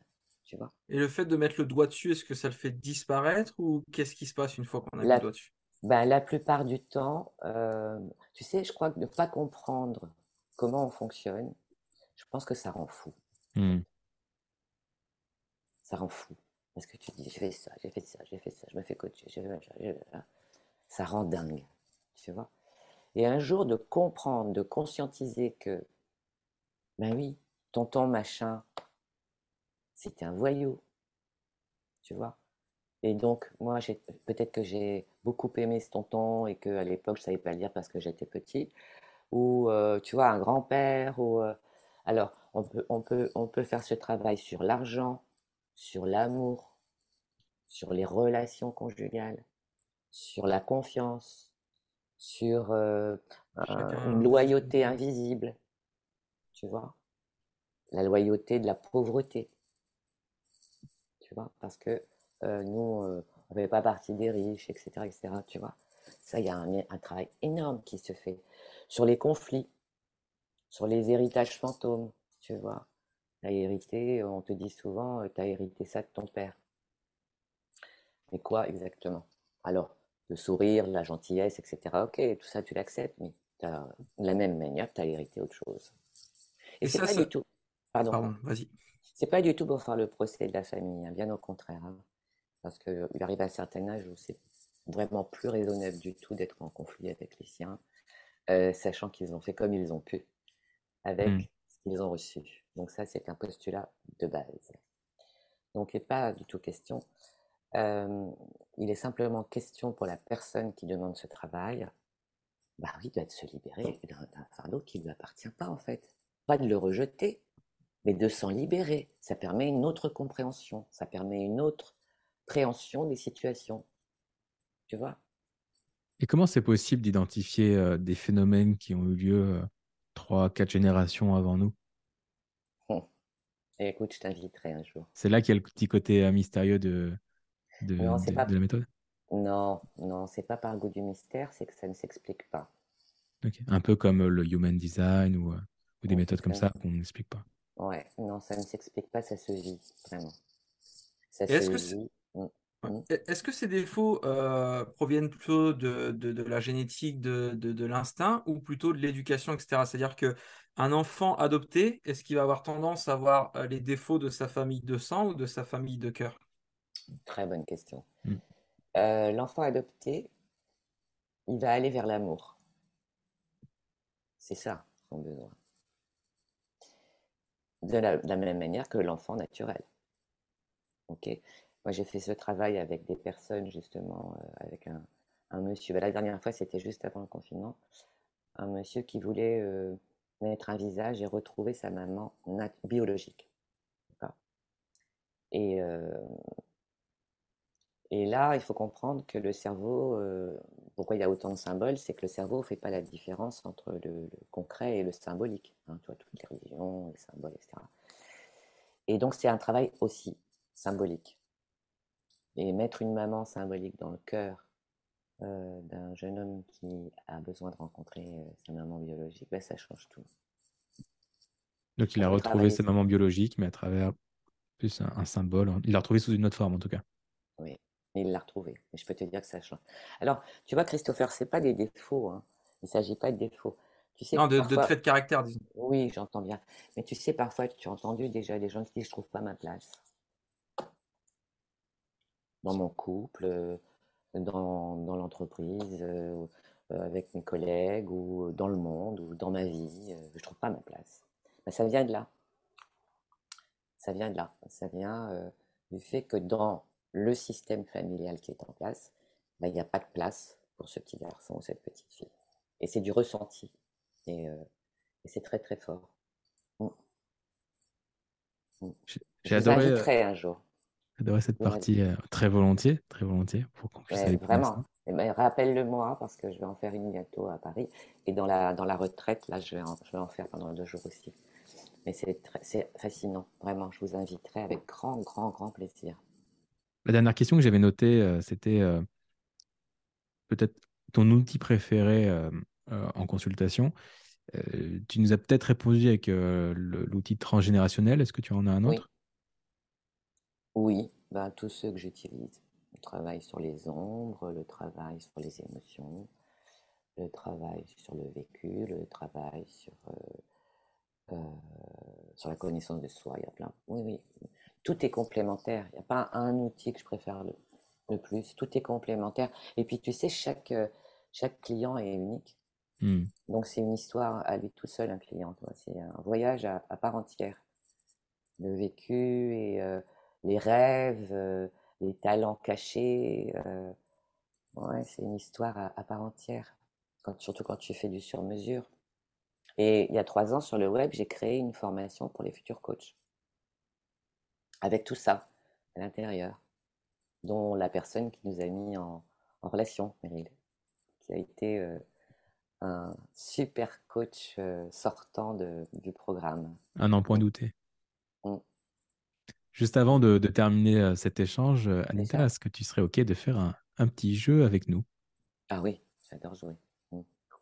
Tu vois? Et le fait de mettre le doigt dessus, est-ce que ça le fait disparaître ou qu'est-ce qui se passe une fois qu'on a mis le doigt dessus? ben, La plupart du temps, euh, tu sais, je crois que ne pas comprendre comment on fonctionne, je pense que ça rend fou. Mmh. Ça rend fou. Parce que tu dis, j'ai fait ça, j'ai fait ça, j'ai fait ça, je me fais coacher, j'ai fait ça, ça rend dingue. Tu vois Et un jour, de comprendre, de conscientiser que Ben oui, tonton machin, c'était un voyou, tu vois. Et donc, moi, peut-être que j'ai beaucoup aimé ce tonton et qu'à l'époque, je ne savais pas le dire parce que j'étais petit. Ou, euh, tu vois, un grand-père. Ou, euh, Alors, on peut, on, peut, on peut faire ce travail sur l'argent, sur l'amour, sur les relations conjugales, sur la confiance, sur euh, une loyauté invisible, tu vois, la loyauté de la pauvreté, tu vois, parce que nous, on ne fait pas partie des riches, etc., etc., tu vois? Ça, il y a un, un, travail énorme qui se fait sur les conflits, sur les héritages fantômes, tu vois. T'as hérité, on te dit souvent, tu as hérité ça de ton père. Mais quoi exactement? Alors, le sourire, la gentillesse, etc. Ok, tout ça, tu l'acceptes, mais de la même manière, tu as hérité autre chose. Et, c'est pas du tout. Pardon, vas-y. C'est pas du tout pour faire le procès de la famille, hein, bien au contraire. Hein. parce qu'il arrive à un certain âge où c'est vraiment plus raisonnable du tout d'être en conflit avec les siens, euh, sachant qu'ils ont fait comme ils ont pu, avec mmh. ce qu'ils ont reçu. Donc ça, c'est un postulat de base. Donc il n'est pas du tout question il est simplement question pour la personne qui demande ce travail, bah oui, de se libérer d'un fardeau qui ne lui appartient pas en fait. Pas de le rejeter, mais de s'en libérer. Ça permet une autre compréhension, ça permet une autre préhension des situations. Tu vois? Et comment c'est possible d'identifier des phénomènes qui ont eu lieu trois, quatre générations avant nous? Hum. Écoute, je t'inviterai un jour. C'est là qu'il y a le petit côté mystérieux de, de, non, pas... la méthode? Non, non, c'est pas par le goût du mystère, c'est que ça ne s'explique pas. Un peu comme le human design ou, euh, ou des méthodes comme ça qu'on n'explique pas. Ouais, non, ça ne s'explique pas, ça se vit, vraiment. Est-ce que mmh, mmh. Est-ce que ces défauts euh, proviennent plutôt de, de, de, la génétique, de, de l'instinct, ou plutôt de l'éducation, etc. C'est-à-dire qu'un enfant adopté, est-ce qu'il va avoir tendance à avoir euh, les défauts de sa famille de sang ou de sa famille de cœur? Très bonne question. Mm. Euh, l'enfant adopté, il va aller vers l'amour. C'est ça son besoin. De la, même manière que l'enfant naturel. Ok? Moi, j'ai fait ce travail avec des personnes justement, euh, avec un, monsieur. Bah, la dernière fois, c'était juste avant le confinement. Un monsieur qui voulait euh, mettre un visage et retrouver sa maman biologique. Et et là, il faut comprendre que le cerveau, euh, pourquoi il y a autant de symboles, c'est que le cerveau ne fait pas la différence entre le, concret et le symbolique. Hein, tu vois, toutes les religions, les symboles, etc. Et donc, c'est un travail aussi symbolique. Et mettre une maman symbolique dans le cœur euh, d'un jeune homme qui a besoin de rencontrer euh, sa maman biologique, ben, ça change tout. Donc, il a retrouvé sa maman biologique, mais à travers plus un symbole. Il l'a retrouvé sous une autre forme, en tout cas. Oui il l'a retrouvé. Et je peux te dire que ça change. Alors, tu vois, Christopher, c'est pas des défauts. Hein. Il ne s'agit pas de défauts. Tu sais, non, de, traits de caractère, disons. Oui, j'entends bien. Mais tu sais, parfois, tu as entendu déjà des gens qui disent Je trouve pas ma place. Dans mon couple, euh, dans, dans l'entreprise, euh, euh, avec mes collègues, ou dans le monde, ou dans ma vie, je trouve pas ma place. Ben, ça vient de là. Ça vient de là. Ça vient du fait que dans le système familial qui est en place, bah, il n'y a pas de place pour ce petit garçon ou cette petite fille. Et c'est du ressenti. Et, euh, c'est très très fort. Mm. Mm. J'ai adoré. Un jour. Adoré cette partie euh, très volontiers, très volontiers, pour qu'on puisse Vraiment. Eh ben, rappelle-le-moi parce que je vais en faire une bientôt à Paris. Et dans la, dans la retraite, là, je vais, en, je vais en faire pendant deux jours aussi. Mais c'est fascinant, vraiment. Je vous inviterai avec grand, grand, grand plaisir. La dernière question que j'avais notée, euh, c'était euh, peut-être ton outil préféré euh, en consultation. tu nous as peut-être répondu avec l'outil transgénérationnel. Est-ce que tu en as un autre? Oui, bah, tous ceux que j'utilise. Le travail sur les ombres, le travail sur les émotions, le travail sur le vécu, le travail sur, sur la connaissance de soi. Il y a plein. Oui, oui tout est complémentaire. Il n'y a pas un outil que je préfère le, plus. Tout est complémentaire. Et puis, tu sais, chaque, euh, chaque client est unique. Hmm. Donc c'est une histoire à lui tout seul, un client. C'est un voyage à, à part entière. Le vécu et euh, les rêves, euh, les talents cachés. euh, ouais, c'est une histoire à, à part entière. Quand, surtout quand tu fais du sur-mesure. Et il y a trois ans sur le web, j'ai créé une formation pour les futurs coachs. Avec tout ça à l'intérieur. Dont la personne qui nous a mis en, en relation, Meryl. Qui a été euh, un super coach sortant de- du programme. Un n'en point douter. Juste avant de, de terminer euh, cet échange, euh, Anita, est-ce que tu serais OK de faire un, un petit jeu avec nous? Ah oui, j'adore jouer.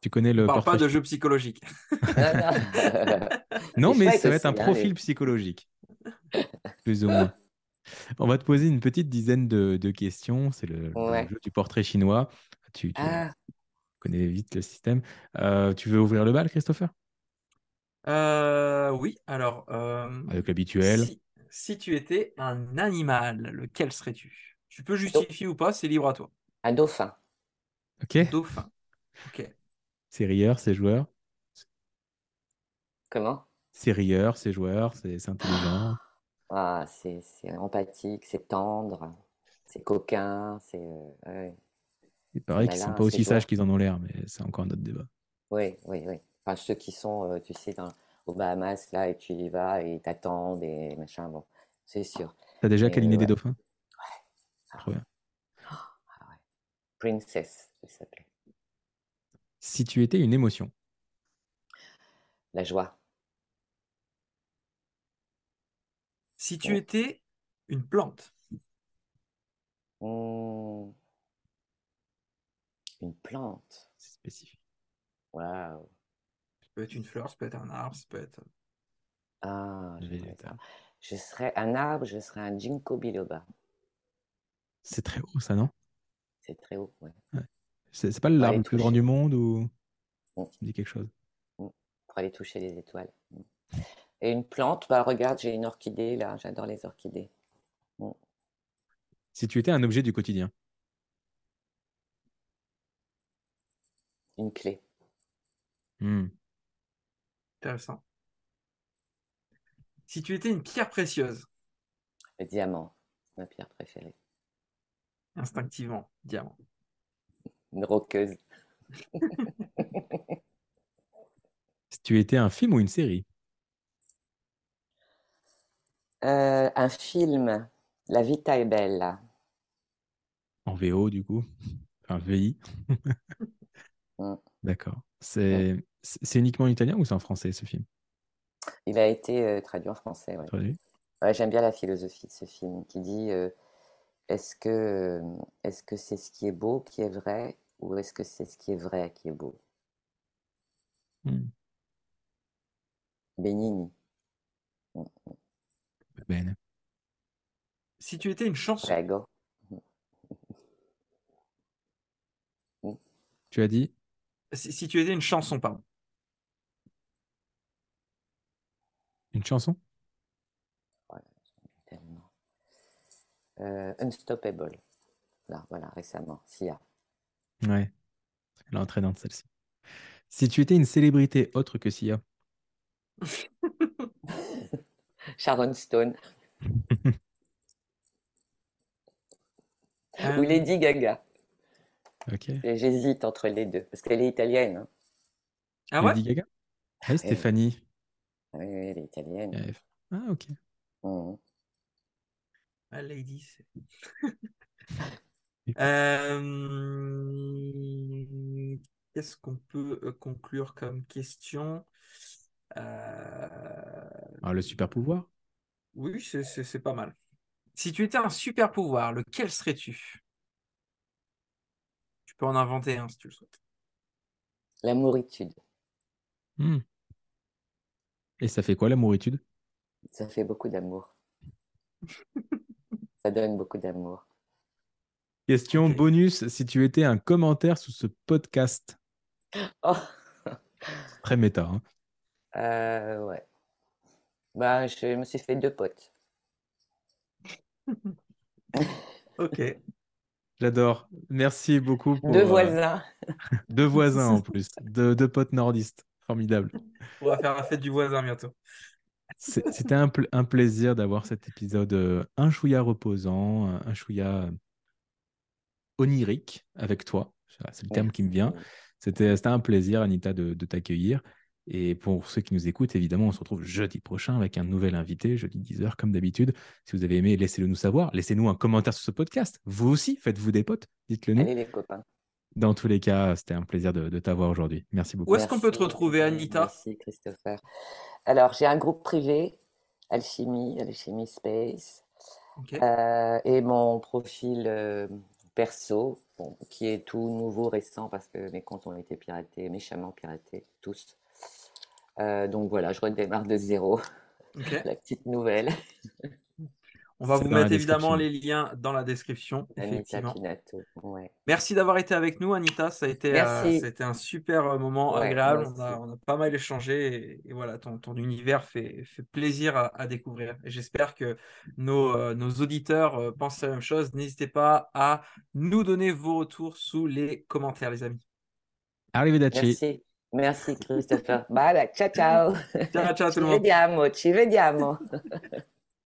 Tu connais On le parle pas de jeu psychologique. Non, non. Mais ça va être un hein, profil psychologique, plus ou moins. On va te poser une petite dizaine de, de questions. C'est le, jeu du portrait chinois. Tu, tu Ah, connais vite le système. Euh, tu veux ouvrir le bal, Christopher? Euh, oui, alors, euh, Avec l'habituel. si, si tu étais un animal, lequel serais-tu? Tu peux justifier ou pas, c'est libre à toi. un dauphin. OK Dauphin. Ok. C'est rieur, c'est joueur? Comment? C'est rieur, c'est joueur, c'est intelligent. ah, c'est c'est empathique, c'est tendre, c'est coquin, c'est... euh, ouais. Il paraît qu'ils sont pas c'est aussi joueur. sages qu'ils en ont l'air, mais c'est encore un autre débat. Oui, oui, oui. Enfin, ceux qui sont, euh, tu sais, dans, aux Bahamas, là, et tu y vas, et ils t'attendent, et machin, bon, c'est sûr. T'as déjà câliné ouais. des dauphins? Ah, Trop bien. ah ouais. Princess, il s'appelait. Si tu étais une émotion, La joie. Si tu étais une plante, Hmm. Une plante. c'est spécifique. Waouh. Peut être une fleur, ça peut être un arbre, ça peut être... Ah, ça. Je serais un arbre, je serais un ginkgo biloba. C'est très haut, ça, non? C'est très haut, ouais. C'est c'est pas l'arbre le plus grand du monde ou Mm. Ça me dit quelque chose? pour aller toucher les étoiles. Mm. Et une plante, bah regarde, j'ai une orchidée là, j'adore les orchidées. Si tu étais un objet du quotidien, Une clé. Intéressant. Si tu étais une pierre précieuse, Le diamant, ma pierre préférée. instinctivement, diamant. Une roqueuse. si tu étais un film ou une série, Euh, un film, La vita è bella. en VO du coup, enfin VI. Mm. D'accord. C'est c'est uniquement en italien ou c'est en français ce film? Il a été euh, traduit en français. Ouais. Traduit Ouais, j'aime bien la philosophie de ce film qui dit euh, est-ce que euh, est-ce que c'est ce qui est beau qui est vrai ou est-ce que c'est ce qui est vrai qui est beau? Hmm. Benigni. Bene. Si tu étais une chanson, Prego. Tu as dit? Si, si tu étais une chanson, pardon. Une chanson? Tellement. Euh, Unstoppable. Là, voilà, récemment. Sia. Ouais. Elle est entraînante celle-ci. Si tu étais une célébrité autre que Sia, Sharon Stone Euh, ou Lady Gaga. ok. Et J'hésite entre les deux parce qu'elle est italienne. hein. Ah ouais? Lady Gaga? Ah, Stéphanie. Oui, oui, elle est italienne. Ah, ok. Mhm. Ah, lady, Euh, Qu'est-ce qu'on peut euh, conclure comme question? Euh, Ah, le super pouvoir? Oui, c'est- pas mal. Si tu étais un super pouvoir, lequel serais-tu? Tu peux en inventer un si tu le souhaites. L'amouritude. Hmm. Et ça fait quoi l'amouritude Ça fait beaucoup d'amour. Ça donne beaucoup d'amour. Question bonus, si tu étais un commentaire sous ce podcast, Oh, très méta, hein. euh, ouais. Bah, je me suis fait deux potes. Ok. J'adore. Merci beaucoup. Pour, Deux voisins. deux voisins en plus. Deux, deux potes nordistes. Formidable. On va faire la fête du voisin bientôt. C'était un, un, plaisir d'avoir cet épisode un chouïa reposant, un chouïa onirique avec toi. C'est le terme qui me vient. C'était un plaisir, Anita, de, de t'accueillir. Et pour ceux qui nous écoutent, évidemment, on se retrouve jeudi prochain avec un nouvel invité, jeudi 10h comme d'habitude. Si vous avez aimé, laissez-le nous savoir. Laissez-nous un commentaire sur ce podcast. Vous aussi, faites-vous des potes, dites-le nous. Allez les copains. Dans tous les cas, c'était un plaisir de, t'avoir aujourd'hui. Merci beaucoup. Où est-ce qu'on peut te retrouver, Anita? Merci, Christopher. Alors, j'ai un groupe privé, Alchimie, Alchimie Space. Euh, et mon profil euh, perso, qui est tout nouveau, récent, parce que mes comptes ont été piratés, méchamment piratés, tous. Euh, donc voilà, je redémarre de zéro. La petite nouvelle. On va vous mettre évidemment les liens dans la description. Effectivement. Merci d'avoir été avec nous, Anita. Ça a été, euh, un super euh, moment agréable. On a, pas mal échangé et, voilà, ton, univers fait, plaisir à, découvrir. Et j'espère que nos, nos auditeurs pensent la même chose. N'hésitez pas à nous donner vos retours sous les commentaires, les amis. Arrivederci. Merci. Merci Christopher. Bye, ciao ciao. Ciao ciao tout le monde. Ci vediamo, ci vediamo.